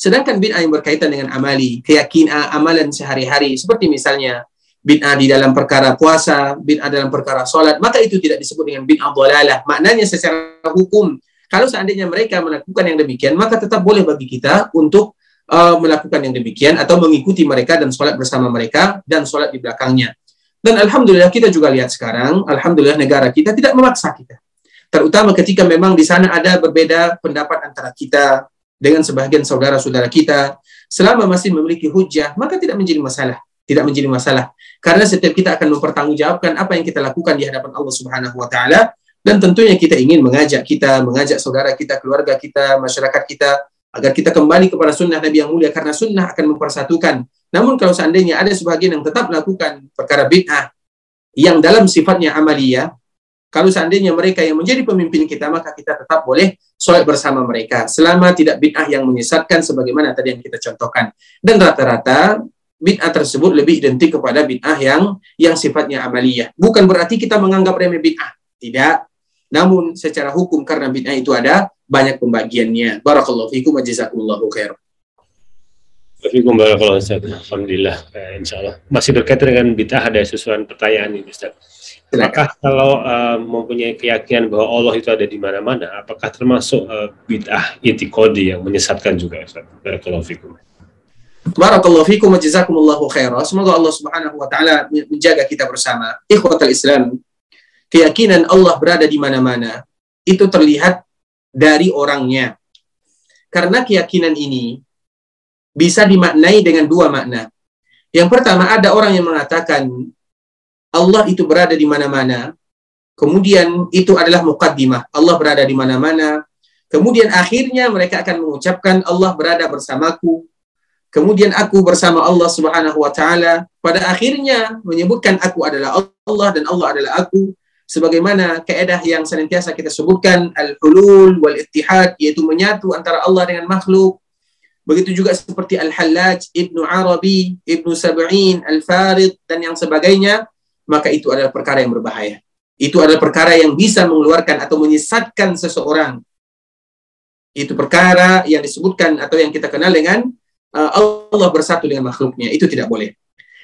B: Sedangkan bid'ah yang berkaitan dengan amali, keyakinan amalan sehari-hari seperti misalnya bid'ah di dalam perkara puasa, bid'ah dalam perkara solat, maka itu tidak disebut dengan bid'ah dhalalah. Maknanya secara hukum kalau seandainya mereka melakukan yang demikian, maka tetap boleh bagi kita untuk uh, melakukan yang demikian atau mengikuti mereka dan sholat bersama mereka dan sholat di belakangnya. Dan alhamdulillah kita juga lihat sekarang, alhamdulillah negara kita tidak memaksa kita. Terutama ketika memang di sana ada berbeda pendapat antara kita dengan sebagian saudara-saudara kita, selama masih memiliki hujah, maka tidak menjadi masalah. Tidak menjadi masalah. Karena setiap kita akan mempertanggungjawabkan apa yang kita lakukan di hadapan Allah Subhanahu wa taala dan tentunya kita ingin mengajak kita, mengajak saudara kita, keluarga kita, masyarakat kita, agar kita kembali kepada sunnah Nabi yang mulia, karena sunnah akan mempersatukan. Namun kalau seandainya ada sebagian yang tetap melakukan perkara bid'ah, yang dalam sifatnya amalia, kalau seandainya mereka yang menjadi pemimpin kita, maka kita tetap boleh sholat bersama mereka. Selama tidak bid'ah yang menyesatkan, sebagaimana tadi yang kita contohkan. Dan rata-rata, bid'ah tersebut lebih identik kepada bid'ah yang yang sifatnya amaliyah. Bukan berarti kita menganggap remeh bid'ah. Tidak. Namun secara hukum karena bid'ah itu ada banyak pembagiannya. Barakallahu fikum wa jazakumullahu khair.
A: Fikum barakallahu Ustaz. Alhamdulillah. Eh, insya Allah. Masih berkaitan dengan bid'ah ada susulan pertanyaan ini Ustaz. Apakah kalau uh, mempunyai keyakinan bahwa Allah itu ada di mana-mana, apakah termasuk uh, bid'ah itikodi yang menyesatkan juga Ustaz? Barakallahu fikum.
B: Barakallahu fikum wa jazakumullahu khairah. Semoga Allah Subhanahu wa taala menjaga kita bersama. Ikhwatal Islam, keyakinan Allah berada di mana-mana itu terlihat dari orangnya. Karena keyakinan ini bisa dimaknai dengan dua makna. Yang pertama ada orang yang mengatakan Allah itu berada di mana-mana. Kemudian itu adalah mukaddimah. Allah berada di mana-mana. Kemudian akhirnya mereka akan mengucapkan Allah berada bersamaku. Kemudian aku bersama Allah Subhanahu wa taala. Pada akhirnya menyebutkan aku adalah Allah dan Allah adalah aku sebagaimana keedah yang senantiasa kita sebutkan al-hulul wal ittihad yaitu menyatu antara Allah dengan makhluk. Begitu juga seperti al-Hallaj Ibnu Arabi Ibnu Sab'in al-Farid dan yang sebagainya maka itu adalah perkara yang berbahaya. Itu adalah perkara yang bisa mengeluarkan atau menyesatkan seseorang. Itu perkara yang disebutkan atau yang kita kenal dengan uh, Allah bersatu dengan makhluknya. Itu tidak boleh.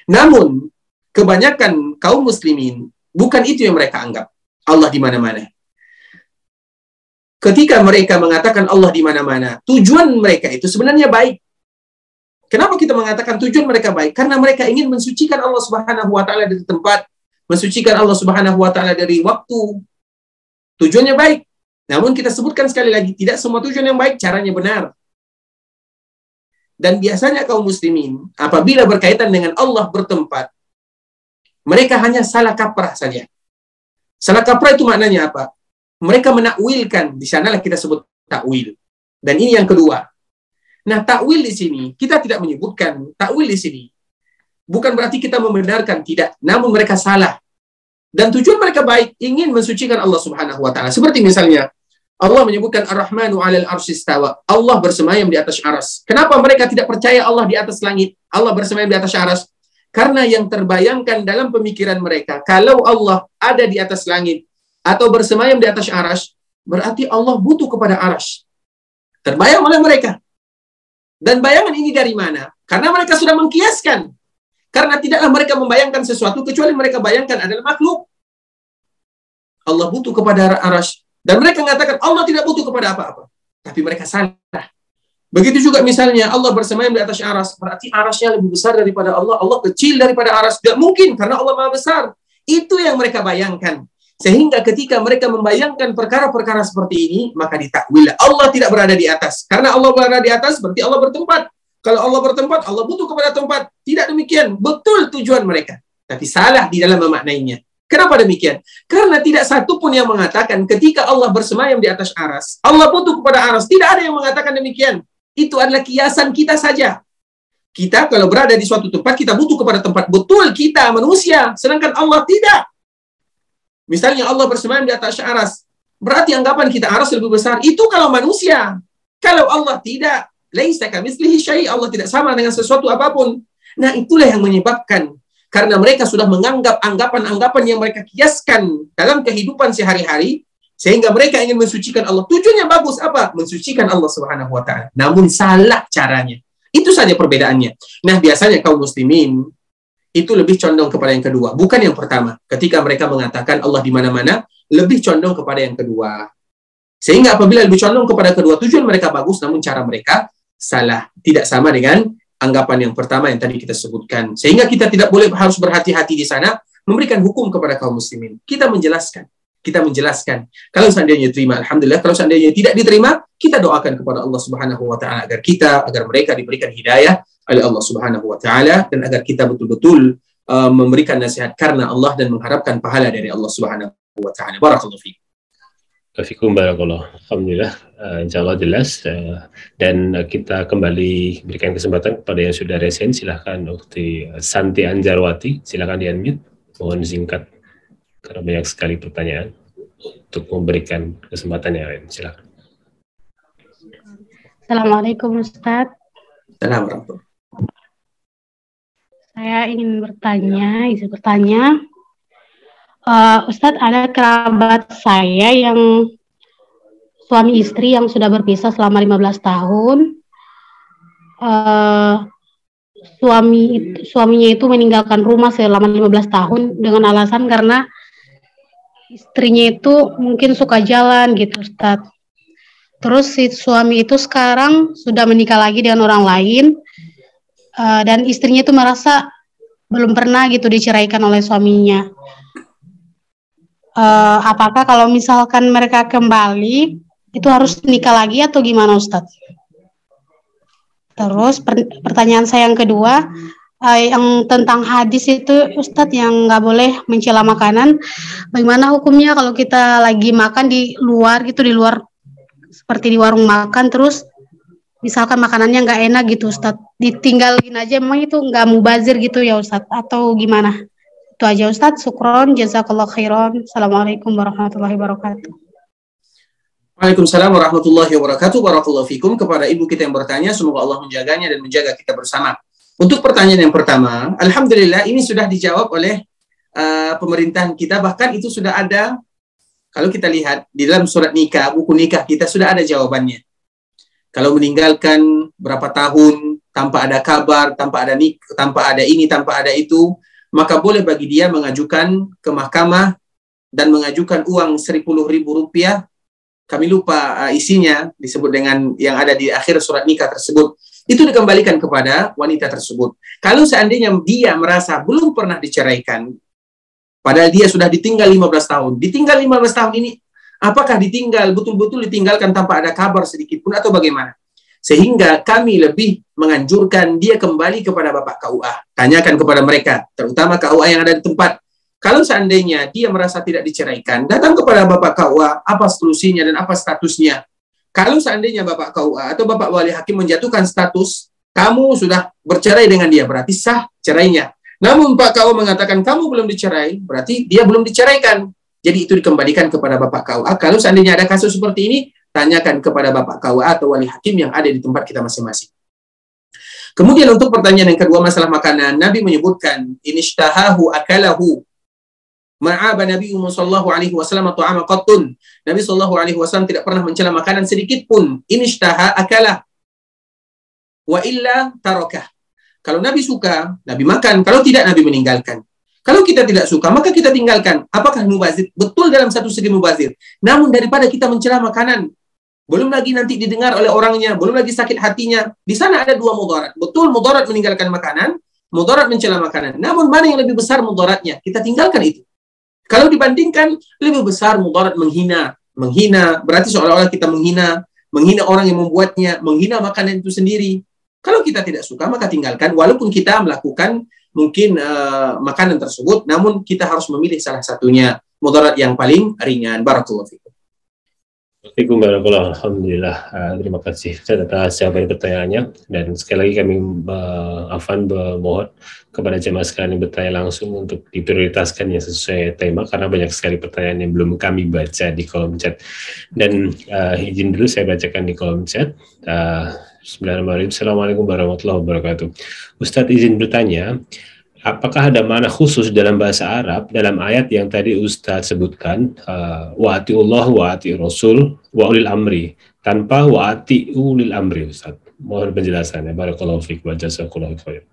B: Namun kebanyakan kaum muslimin Bukan itu yang mereka anggap. Allah di mana-mana. Ketika mereka mengatakan Allah di mana-mana, tujuan mereka itu sebenarnya baik. Kenapa kita mengatakan tujuan mereka baik? Karena mereka ingin mensucikan Allah Subhanahu wa taala dari tempat, mensucikan Allah Subhanahu wa taala dari waktu. Tujuannya baik. Namun kita sebutkan sekali lagi, tidak semua tujuan yang baik caranya benar. Dan biasanya kaum muslimin apabila berkaitan dengan Allah bertempat, mereka hanya salah kaprah saja. Salah kaprah itu maknanya apa? Mereka menakwilkan, di sanalah kita sebut takwil. Dan ini yang kedua. Nah, takwil di sini kita tidak menyebutkan takwil di sini. Bukan berarti kita membenarkan tidak, namun mereka salah. Dan tujuan mereka baik, ingin mensucikan Allah Subhanahu wa taala. Seperti misalnya Allah menyebutkan Ar-Rahmanu 'alal arsyistawa. Allah bersemayam di atas aras. Kenapa mereka tidak percaya Allah di atas langit? Allah bersemayam di atas aras. Karena yang terbayangkan dalam pemikiran mereka, kalau Allah ada di atas langit atau bersemayam di atas aras, berarti Allah butuh kepada aras. Terbayang oleh mereka. Dan bayangan ini dari mana? Karena mereka sudah mengkiaskan. Karena tidaklah mereka membayangkan sesuatu kecuali mereka bayangkan adalah makhluk. Allah butuh kepada aras. Dan mereka mengatakan Allah tidak butuh kepada apa-apa. Tapi mereka salah. Begitu juga misalnya Allah bersemayam di atas aras, berarti arasnya lebih besar daripada Allah, Allah kecil daripada aras. Tidak mungkin karena Allah maha besar. Itu yang mereka bayangkan. Sehingga ketika mereka membayangkan perkara-perkara seperti ini, maka ditakwil. Allah tidak berada di atas. Karena Allah berada di atas, berarti Allah bertempat. Kalau Allah bertempat, Allah butuh kepada tempat. Tidak demikian. Betul tujuan mereka. Tapi salah di dalam memaknainya. Kenapa demikian? Karena tidak satu pun yang mengatakan ketika Allah bersemayam di atas aras, Allah butuh kepada aras. Tidak ada yang mengatakan demikian itu adalah kiasan kita saja. Kita kalau berada di suatu tempat, kita butuh kepada tempat. Betul kita manusia, sedangkan Allah tidak. Misalnya Allah bersemayam di atas aras. Berarti anggapan kita harus lebih besar. Itu kalau manusia. Kalau Allah tidak, laisa kamitslihi syai, Allah tidak sama dengan sesuatu apa pun. Nah, itulah yang menyebabkan karena mereka sudah menganggap anggapan-anggapan yang mereka kiaskan dalam kehidupan sehari-hari sehingga mereka ingin mensucikan Allah. Tujuannya bagus apa? Mensucikan Allah Subhanahu wa taala. Namun salah caranya. Itu saja perbedaannya. Nah, biasanya kaum muslimin itu lebih condong kepada yang kedua, bukan yang pertama. Ketika mereka mengatakan Allah di mana-mana, lebih condong kepada yang kedua. Sehingga apabila lebih condong kepada kedua, tujuan mereka bagus, namun cara mereka salah. Tidak sama dengan anggapan yang pertama yang tadi kita sebutkan. Sehingga kita tidak boleh harus berhati-hati di sana, memberikan hukum kepada kaum muslimin. Kita menjelaskan. Kita menjelaskan. Kalau seandainya diterima, Alhamdulillah. Kalau seandainya tidak diterima, kita doakan kepada Allah Subhanahu wa taala agar kita, agar mereka diberikan hidayah oleh Allah Subhanahu wa taala dan agar kita betul-betul uh, memberikan nasihat karena Allah dan mengharapkan pahala dari Allah Subhanahu wa taala. Barakallahu fiik.
A: Fikum barakallah. Alhamdulillah. Uh, insya Allah jelas. Uh, dan uh, kita kembali berikan kesempatan kepada yang sudah resen. Silahkan Ukti Santi Anjarwati. Silahkan di-unmute. Mohon singkat. Karena banyak sekali pertanyaan. Untuk memberikan kesempatan yang lain. Silahkan.
H: Assalamualaikum Ustaz.
B: Assalamualaikum.
H: Saya ingin bertanya, izin bertanya. Uh, Ustadz, ada kerabat saya yang suami istri yang sudah berpisah selama 15 tahun. Uh, suami suaminya itu meninggalkan rumah selama 15 tahun dengan alasan karena istrinya itu mungkin suka jalan gitu Ustadz. Terus si suami itu sekarang sudah menikah lagi dengan orang lain uh, dan istrinya itu merasa belum pernah gitu diceraikan oleh suaminya. Uh, apakah kalau misalkan mereka kembali itu harus nikah lagi atau gimana Ustadz? Terus per pertanyaan saya yang kedua uh, yang tentang hadis itu Ustadz yang nggak boleh mencela makanan, bagaimana hukumnya kalau kita lagi makan di luar gitu di luar seperti di warung makan terus misalkan makanannya nggak enak gitu Ustadz? Ditinggalin aja memang itu nggak mubazir gitu ya Ustadz? Atau gimana? Itu aja Ustadz. Syukron jazakallah khairan. Assalamualaikum warahmatullahi wabarakatuh.
B: Waalaikumsalam warahmatullahi wabarakatuh. Barakallahu fikum kepada ibu kita yang bertanya. Semoga Allah menjaganya dan menjaga kita bersama untuk pertanyaan yang pertama Alhamdulillah ini sudah dijawab oleh uh, pemerintahan kita bahkan itu sudah ada kalau kita lihat di dalam surat nikah buku nikah kita sudah ada jawabannya kalau meninggalkan berapa tahun tanpa ada kabar, tanpa ada nik, tanpa ada ini, tanpa ada itu, maka boleh bagi dia mengajukan ke mahkamah dan mengajukan uang seribu ribu rupiah. Kami lupa uh, isinya disebut dengan yang ada di akhir surat nikah tersebut. Itu dikembalikan kepada wanita tersebut. Kalau seandainya dia merasa belum pernah diceraikan, padahal dia sudah ditinggal 15 tahun. Ditinggal 15 tahun ini Apakah ditinggal betul-betul ditinggalkan tanpa ada kabar sedikit pun atau bagaimana? Sehingga kami lebih menganjurkan dia kembali kepada Bapak KUA. Tanyakan kepada mereka, terutama KUA yang ada di tempat. Kalau seandainya dia merasa tidak diceraikan, datang kepada Bapak KUA, apa solusinya dan apa statusnya. Kalau seandainya Bapak KUA atau Bapak Wali Hakim menjatuhkan status, kamu sudah bercerai dengan dia, berarti sah cerainya. Namun Pak KUA mengatakan kamu belum dicerai, berarti dia belum diceraikan. Jadi itu dikembalikan kepada Bapak KUA. Kalau seandainya ada kasus seperti ini, tanyakan kepada Bapak KUA atau wali hakim yang ada di tempat kita masing-masing. Kemudian untuk pertanyaan yang kedua masalah makanan, Nabi menyebutkan inishtahahu akalahu ma'aba Nabi sallallahu alaihi wasallam ta'ama qattun. Nabi sallallahu alaihi wasallam tidak pernah mencela makanan sedikit pun. Inishtaha akalah wa illa tarakah. Kalau Nabi suka, Nabi makan. Kalau tidak, Nabi meninggalkan. Kalau kita tidak suka, maka kita tinggalkan. Apakah mubazir? Betul dalam satu segi mubazir. Namun daripada kita mencela makanan, belum lagi nanti didengar oleh orangnya, belum lagi sakit hatinya. Di sana ada dua mudarat. Betul mudarat meninggalkan makanan, mudarat mencela makanan. Namun mana yang lebih besar mudaratnya? Kita tinggalkan itu. Kalau dibandingkan, lebih besar mudarat menghina. Menghina, berarti seolah-olah kita menghina, menghina orang yang membuatnya, menghina makanan itu sendiri. Kalau kita tidak suka, maka tinggalkan. Walaupun kita melakukan mungkin uh, makanan tersebut, namun kita harus memilih salah satunya mudarat yang paling ringan. Barakallahu.
A: Assalamualaikum warahmatullahi Alhamdulillah. Uh, terima kasih Ustaz atas jawaban pertanyaannya dan sekali lagi kami uh, Afan memohon kepada jemaah sekalian yang bertanya langsung untuk diprioritaskan yang sesuai tema karena banyak sekali pertanyaan yang belum kami baca di kolom chat dan uh, izin dulu saya bacakan di kolom chat. Uh, Bismillahirrahmanirrahim. Assalamualaikum warahmatullahi wabarakatuh. Ustadz izin bertanya, apakah ada mana khusus dalam bahasa Arab dalam ayat yang tadi Ustaz sebutkan uh, wa atiullah wa ati rasul wa ulil amri tanpa wa ati ulil amri Ustaz mohon penjelasannya barakallahu fiik wa jazakallahu khair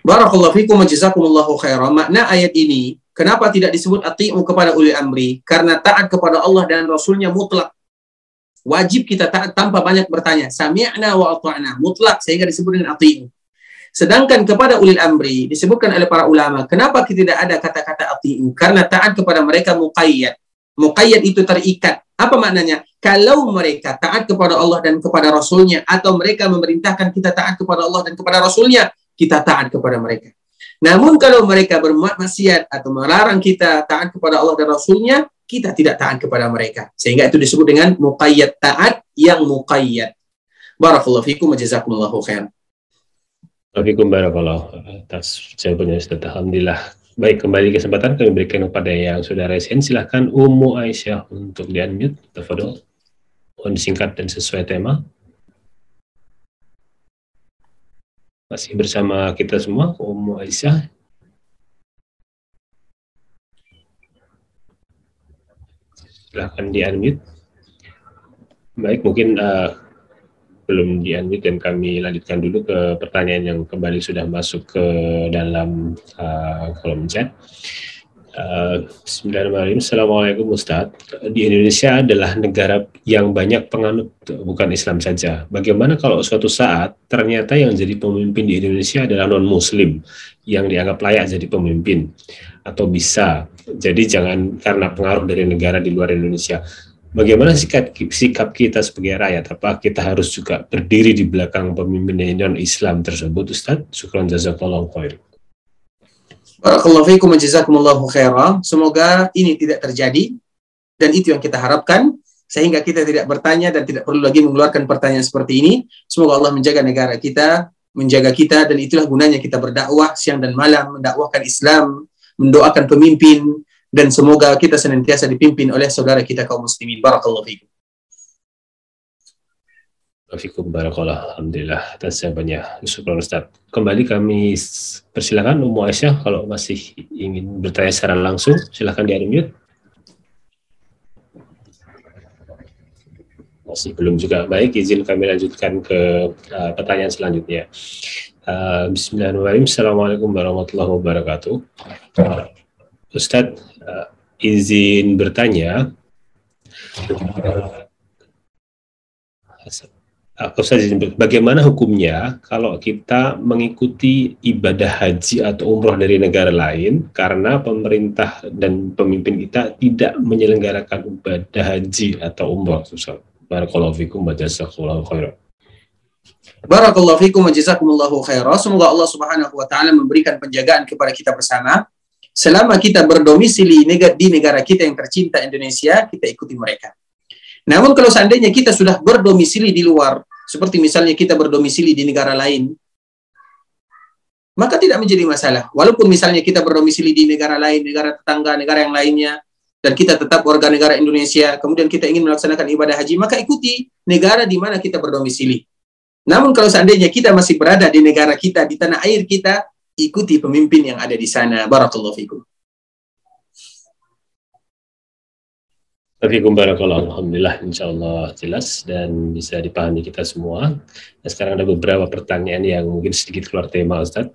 B: Barakallahu fikum wa jazakumullahu khairan. Makna ayat ini, kenapa tidak disebut ati'u kepada ulil amri? Karena taat kepada Allah dan Rasulnya mutlak. Wajib kita taat tanpa banyak bertanya. Sami'na wa ata'na. Mutlak sehingga disebut dengan ati'u. Sedangkan kepada ulil amri disebutkan oleh para ulama, kenapa kita tidak ada kata-kata ati'u? Karena taat kepada mereka muqayyad. Muqayyad itu terikat. Apa maknanya? Kalau mereka taat kepada Allah dan kepada Rasulnya, atau mereka memerintahkan kita taat kepada Allah dan kepada Rasulnya, kita taat kepada mereka. Namun kalau mereka berbuat maksiat atau melarang kita taat kepada Allah dan Rasulnya, kita tidak taat kepada mereka. Sehingga itu disebut dengan muqayyad taat yang muqayyad. Barakallahu fikum wa jazakumullahu khair.
A: Waalaikumsalam barakallahu atas jawabannya Ustaz. Alhamdulillah. Baik, kembali kesempatan kami berikan kepada yang sudah resen. Silahkan Ummu Aisyah untuk di-unmute. Tafadol. Mohon singkat dan sesuai tema. Masih bersama kita semua, Ummu Aisyah. Silahkan di-unmute. Baik, mungkin uh, belum di-unmute dan kami lanjutkan dulu ke pertanyaan yang kembali sudah masuk ke dalam uh, kolom chat. Uh, Bismillahirrahmanirrahim. Assalamualaikum Ustaz. Di Indonesia adalah negara yang banyak penganut bukan Islam saja. Bagaimana kalau suatu saat ternyata yang jadi pemimpin di Indonesia adalah non-Muslim yang dianggap layak jadi pemimpin atau bisa. Jadi jangan karena pengaruh dari negara di luar Indonesia. Bagaimana sikap, sikap kita sebagai rakyat? Apa kita harus juga berdiri di belakang pemimpin non-Islam tersebut, Ustaz? Syukran jazakallahu khair.
B: Barakallahu fiikum jazakumullahu. Semoga ini tidak terjadi dan itu yang kita harapkan sehingga kita tidak bertanya dan tidak perlu lagi mengeluarkan pertanyaan seperti ini. Semoga Allah menjaga negara kita, menjaga kita dan itulah gunanya kita berdakwah siang dan malam mendakwahkan Islam, mendoakan pemimpin dan semoga kita senantiasa dipimpin oleh saudara kita kaum muslimin. Barakallahu fiikum.
A: Wafikum barakallah. Alhamdulillah atas jawabannya. Syukur Ustaz. Kembali kami persilakan Ummu Aisyah kalau masih ingin bertanya secara langsung silakan di unmute. Masih belum juga baik izin kami lanjutkan ke uh, pertanyaan selanjutnya. Uh, Bismillahirrahmanirrahim. Assalamualaikum warahmatullahi wabarakatuh. Uh, Ustadz uh, izin bertanya. Ustaz, bagaimana hukumnya kalau kita mengikuti ibadah haji atau umroh dari negara lain karena pemerintah dan pemimpin kita tidak menyelenggarakan ibadah haji atau umroh? Barakallahu fikum wa jazakallahu
B: wa jazakumullahu khairan. Semoga Allah Subhanahu wa taala memberikan penjagaan kepada kita bersama. Selama kita berdomisili di negara kita yang tercinta Indonesia, kita ikuti mereka. Namun kalau seandainya kita sudah berdomisili di luar, seperti misalnya kita berdomisili di negara lain, maka tidak menjadi masalah. Walaupun misalnya kita berdomisili di negara lain, negara tetangga, negara yang lainnya, dan kita tetap warga negara Indonesia, kemudian kita ingin melaksanakan ibadah haji, maka ikuti negara di mana kita berdomisili. Namun kalau seandainya kita masih berada di negara kita, di tanah air kita, ikuti pemimpin yang ada di sana. Barakallahu fikum.
A: Assalamualaikum warahmatullahi Alhamdulillah insya Allah jelas dan bisa dipahami kita semua. Nah, sekarang ada beberapa pertanyaan yang mungkin sedikit keluar tema Ustaz.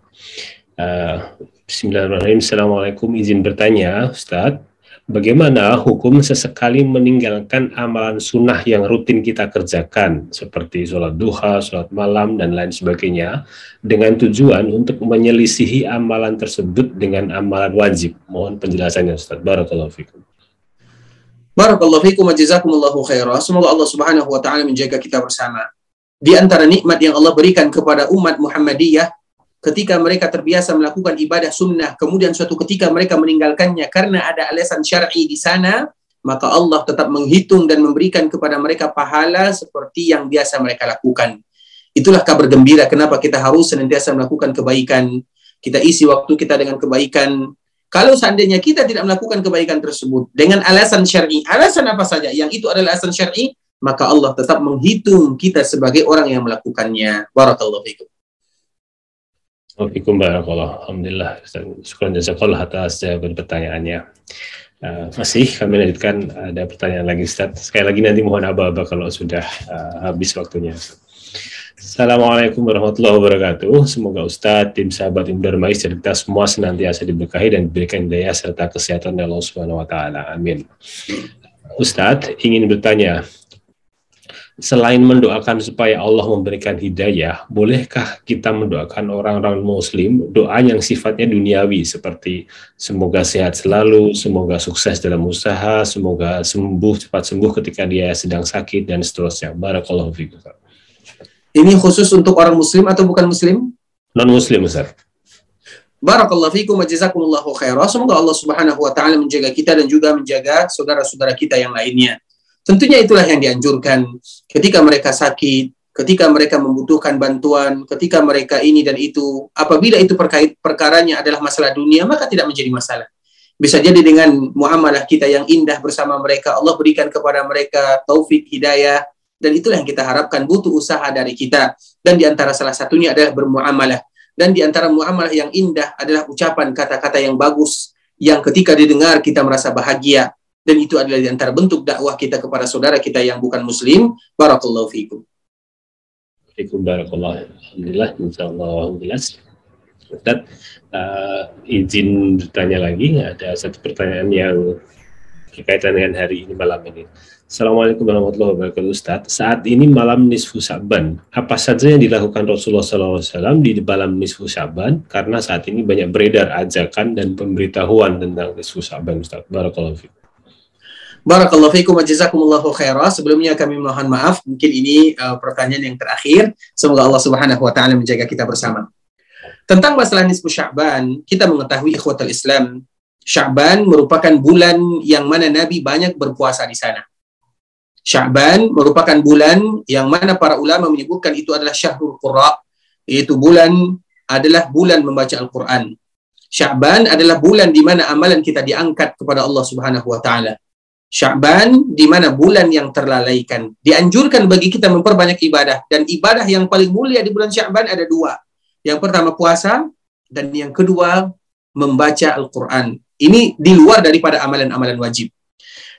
A: Uh, Bismillahirrahmanirrahim. Assalamualaikum izin bertanya Ustaz. Bagaimana hukum sesekali meninggalkan amalan sunnah yang rutin kita kerjakan seperti sholat duha, sholat malam, dan lain sebagainya dengan tujuan untuk menyelisihi amalan tersebut dengan amalan wajib. Mohon penjelasannya Ustaz. Barakallahu fikum.
B: Barakallahu fikum wa khairah. Semoga Allah Subhanahu wa taala menjaga kita bersama. Di antara nikmat yang Allah berikan kepada umat Muhammadiyah ketika mereka terbiasa melakukan ibadah sunnah, kemudian suatu ketika mereka meninggalkannya karena ada alasan syar'i di sana, maka Allah tetap menghitung dan memberikan kepada mereka pahala seperti yang biasa mereka lakukan. Itulah kabar gembira kenapa kita harus senantiasa melakukan kebaikan. Kita isi waktu kita dengan kebaikan. Kalau seandainya kita tidak melakukan kebaikan tersebut dengan alasan syar'i, alasan apa saja yang itu adalah alasan syar'i, maka Allah tetap menghitung kita sebagai orang yang melakukannya. Barakallahu fikum.
A: Waalaikumsalam barakallah. Alhamdulillah. Syukur jazakallah atas jawaban pertanyaannya. Uh, masih kami lanjutkan ada pertanyaan lagi Ustaz. Sekali lagi nanti mohon aba-aba kalau sudah uh, habis waktunya. Assalamualaikum warahmatullahi wabarakatuh. Semoga Ustadz, tim sahabat Im Darmais, kita semua senantiasa diberkahi dan diberikan daya serta kesehatan dari Allah Subhanahu wa taala. Amin. Ustadz ingin bertanya, selain mendoakan supaya Allah memberikan hidayah, bolehkah kita mendoakan orang-orang muslim doa yang sifatnya duniawi seperti semoga sehat selalu, semoga sukses dalam usaha, semoga sembuh cepat sembuh ketika dia sedang sakit dan seterusnya. Barakallahu fikum.
B: Ini khusus untuk orang muslim atau bukan muslim?
A: Non muslim, Ustaz.
B: Barakallahu fikum wa jazakumullahu khairan. Semoga Allah Subhanahu wa taala menjaga kita dan juga menjaga saudara-saudara kita yang lainnya. Tentunya itulah yang dianjurkan ketika mereka sakit, ketika mereka membutuhkan bantuan, ketika mereka ini dan itu. Apabila itu perkait perkaranya adalah masalah dunia, maka tidak menjadi masalah. Bisa jadi dengan muamalah kita yang indah bersama mereka, Allah berikan kepada mereka taufik, hidayah, dan itulah yang kita harapkan butuh usaha dari kita. Dan di antara salah satunya adalah bermuamalah. Dan di antara muamalah yang indah adalah ucapan kata-kata yang bagus, yang ketika didengar kita merasa bahagia, dan itu adalah di antara bentuk dakwah kita kepada saudara kita yang bukan muslim. Barakallahu fikum.
A: Fikum barakallah alhamdulillah insyaallah alhamdulillah Ustaz uh, izin bertanya lagi ada satu pertanyaan yang berkaitan dengan hari ini malam ini. Assalamualaikum warahmatullahi wabarakatuh Ustaz. Saat ini malam nisfu Sa'ban apa saja yang dilakukan Rasulullah SAW di malam nisfu Sa'ban karena saat ini banyak beredar ajakan dan pemberitahuan tentang nisfu Sa'ban Ustaz. Barakallahu fikum
B: Barakallahu fiikum wa jazakumullahu khairah. Sebelumnya kami mohon maaf, mungkin ini uh, pertanyaan yang terakhir. Semoga Allah Subhanahu wa taala menjaga kita bersama. Tentang masalah nisfu Sya'ban, kita mengetahui ikhwatul Islam, Sya'ban merupakan bulan yang mana Nabi banyak berpuasa di sana. Sya'ban merupakan bulan yang mana para ulama menyebutkan itu adalah syahrul qurra, yaitu bulan adalah bulan membaca Al-Qur'an. Sya'ban adalah bulan di mana amalan kita diangkat kepada Allah Subhanahu wa taala. Sya'ban di mana bulan yang terlalaikan. Dianjurkan bagi kita memperbanyak ibadah dan ibadah yang paling mulia di bulan Sya'ban ada dua. Yang pertama puasa dan yang kedua membaca Al-Qur'an. Ini di luar daripada amalan-amalan wajib.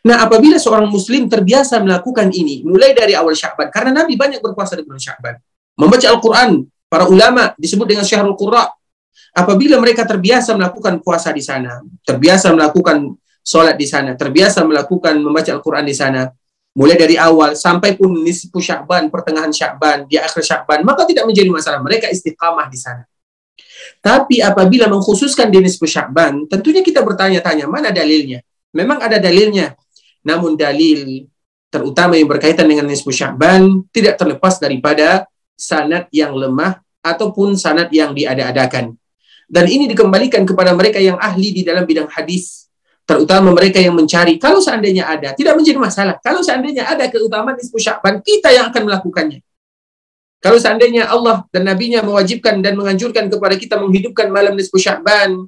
B: Nah, apabila seorang muslim terbiasa melakukan ini mulai dari awal Sya'ban karena Nabi banyak berpuasa di bulan Sya'ban. Membaca Al-Qur'an, para ulama disebut dengan Syahrul Qurra. Apabila mereka terbiasa melakukan puasa di sana, terbiasa melakukan sholat di sana, terbiasa melakukan membaca Al-Quran di sana, mulai dari awal sampai pun nisfu Sya'ban, pertengahan Sya'ban, di akhir Sya'ban, maka tidak menjadi masalah. Mereka istiqamah di sana. Tapi apabila mengkhususkan di nisfu Sya'ban, tentunya kita bertanya-tanya, mana dalilnya? Memang ada dalilnya. Namun dalil terutama yang berkaitan dengan nisfu Sya'ban tidak terlepas daripada sanad yang lemah ataupun sanad yang diada-adakan. Dan ini dikembalikan kepada mereka yang ahli di dalam bidang hadis terutama mereka yang mencari kalau seandainya ada tidak menjadi masalah. Kalau seandainya ada keutamaan nisfu Sya'ban kita yang akan melakukannya. Kalau seandainya Allah dan nabinya mewajibkan dan menganjurkan kepada kita menghidupkan malam nisfu Sya'ban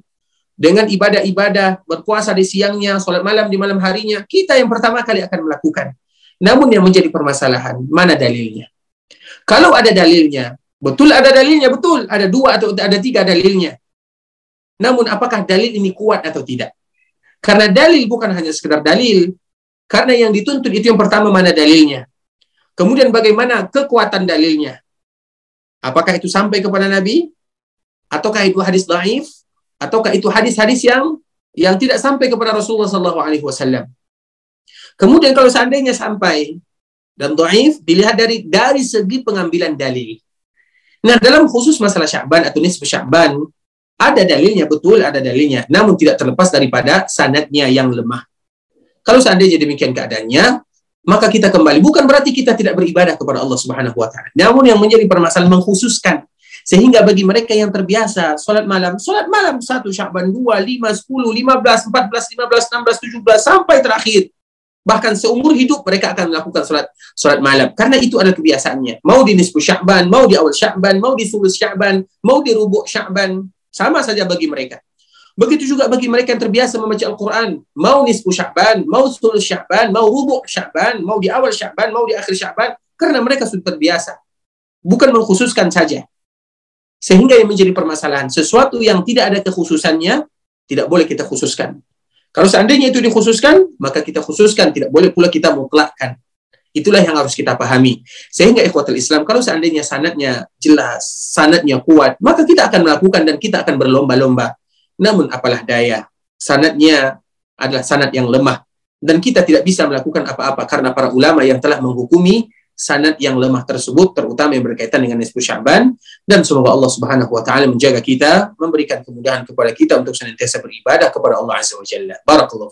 B: dengan ibadah-ibadah berpuasa di siangnya sholat malam di malam harinya kita yang pertama kali akan melakukan. Namun yang menjadi permasalahan mana dalilnya? Kalau ada dalilnya betul ada dalilnya betul. Ada dua atau ada tiga dalilnya. Namun apakah dalil ini kuat atau tidak karena dalil bukan hanya sekedar dalil. Karena yang dituntut itu yang pertama mana dalilnya. Kemudian bagaimana kekuatan dalilnya. Apakah itu sampai kepada Nabi? Ataukah itu hadis daif? Ataukah itu hadis-hadis yang yang tidak sampai kepada Rasulullah SAW? Kemudian kalau seandainya sampai dan daif dilihat dari dari segi pengambilan dalil. Nah, dalam khusus masalah Sya'ban atau nisfu Sya'ban, ada dalilnya, betul ada dalilnya. Namun tidak terlepas daripada sanadnya yang lemah. Kalau seandainya demikian keadaannya, maka kita kembali. Bukan berarti kita tidak beribadah kepada Allah Subhanahu wa. Namun yang menjadi permasalahan mengkhususkan sehingga bagi mereka yang terbiasa salat malam, salat malam 1 Sya'ban 2, 5, 10, 15, 14, 15, 16, 17 sampai terakhir. Bahkan seumur hidup mereka akan melakukan salat salat malam karena itu adalah kebiasaannya. Mau di nisfu Sya'ban, mau di awal Sya'ban, mau di sulus Sya'ban, mau di rubuk Sya'ban, sama saja bagi mereka. Begitu juga bagi mereka yang terbiasa membaca Al-Quran. Mau nisfu Sya'ban, mau sulus Sya'ban, mau rubuk Sya'ban, mau di awal Sya'ban, mau di akhir Sya'ban. Karena mereka sudah terbiasa. Bukan mengkhususkan saja. Sehingga yang menjadi permasalahan, sesuatu yang tidak ada kekhususannya, tidak boleh kita khususkan. Kalau seandainya itu dikhususkan, maka kita khususkan, tidak boleh pula kita mutlakkan. Itulah yang harus kita pahami. Sehingga ikhwatul Islam, kalau seandainya sanatnya jelas, sanatnya kuat, maka kita akan melakukan dan kita akan berlomba-lomba. Namun apalah daya, sanatnya adalah sanat yang lemah. Dan kita tidak bisa melakukan apa-apa karena para ulama yang telah menghukumi sanad yang lemah tersebut terutama yang berkaitan dengan nisfu Sya'ban dan semoga Allah Subhanahu wa taala menjaga kita memberikan kemudahan kepada kita untuk senantiasa beribadah kepada Allah Azza wa Jalla barakallahu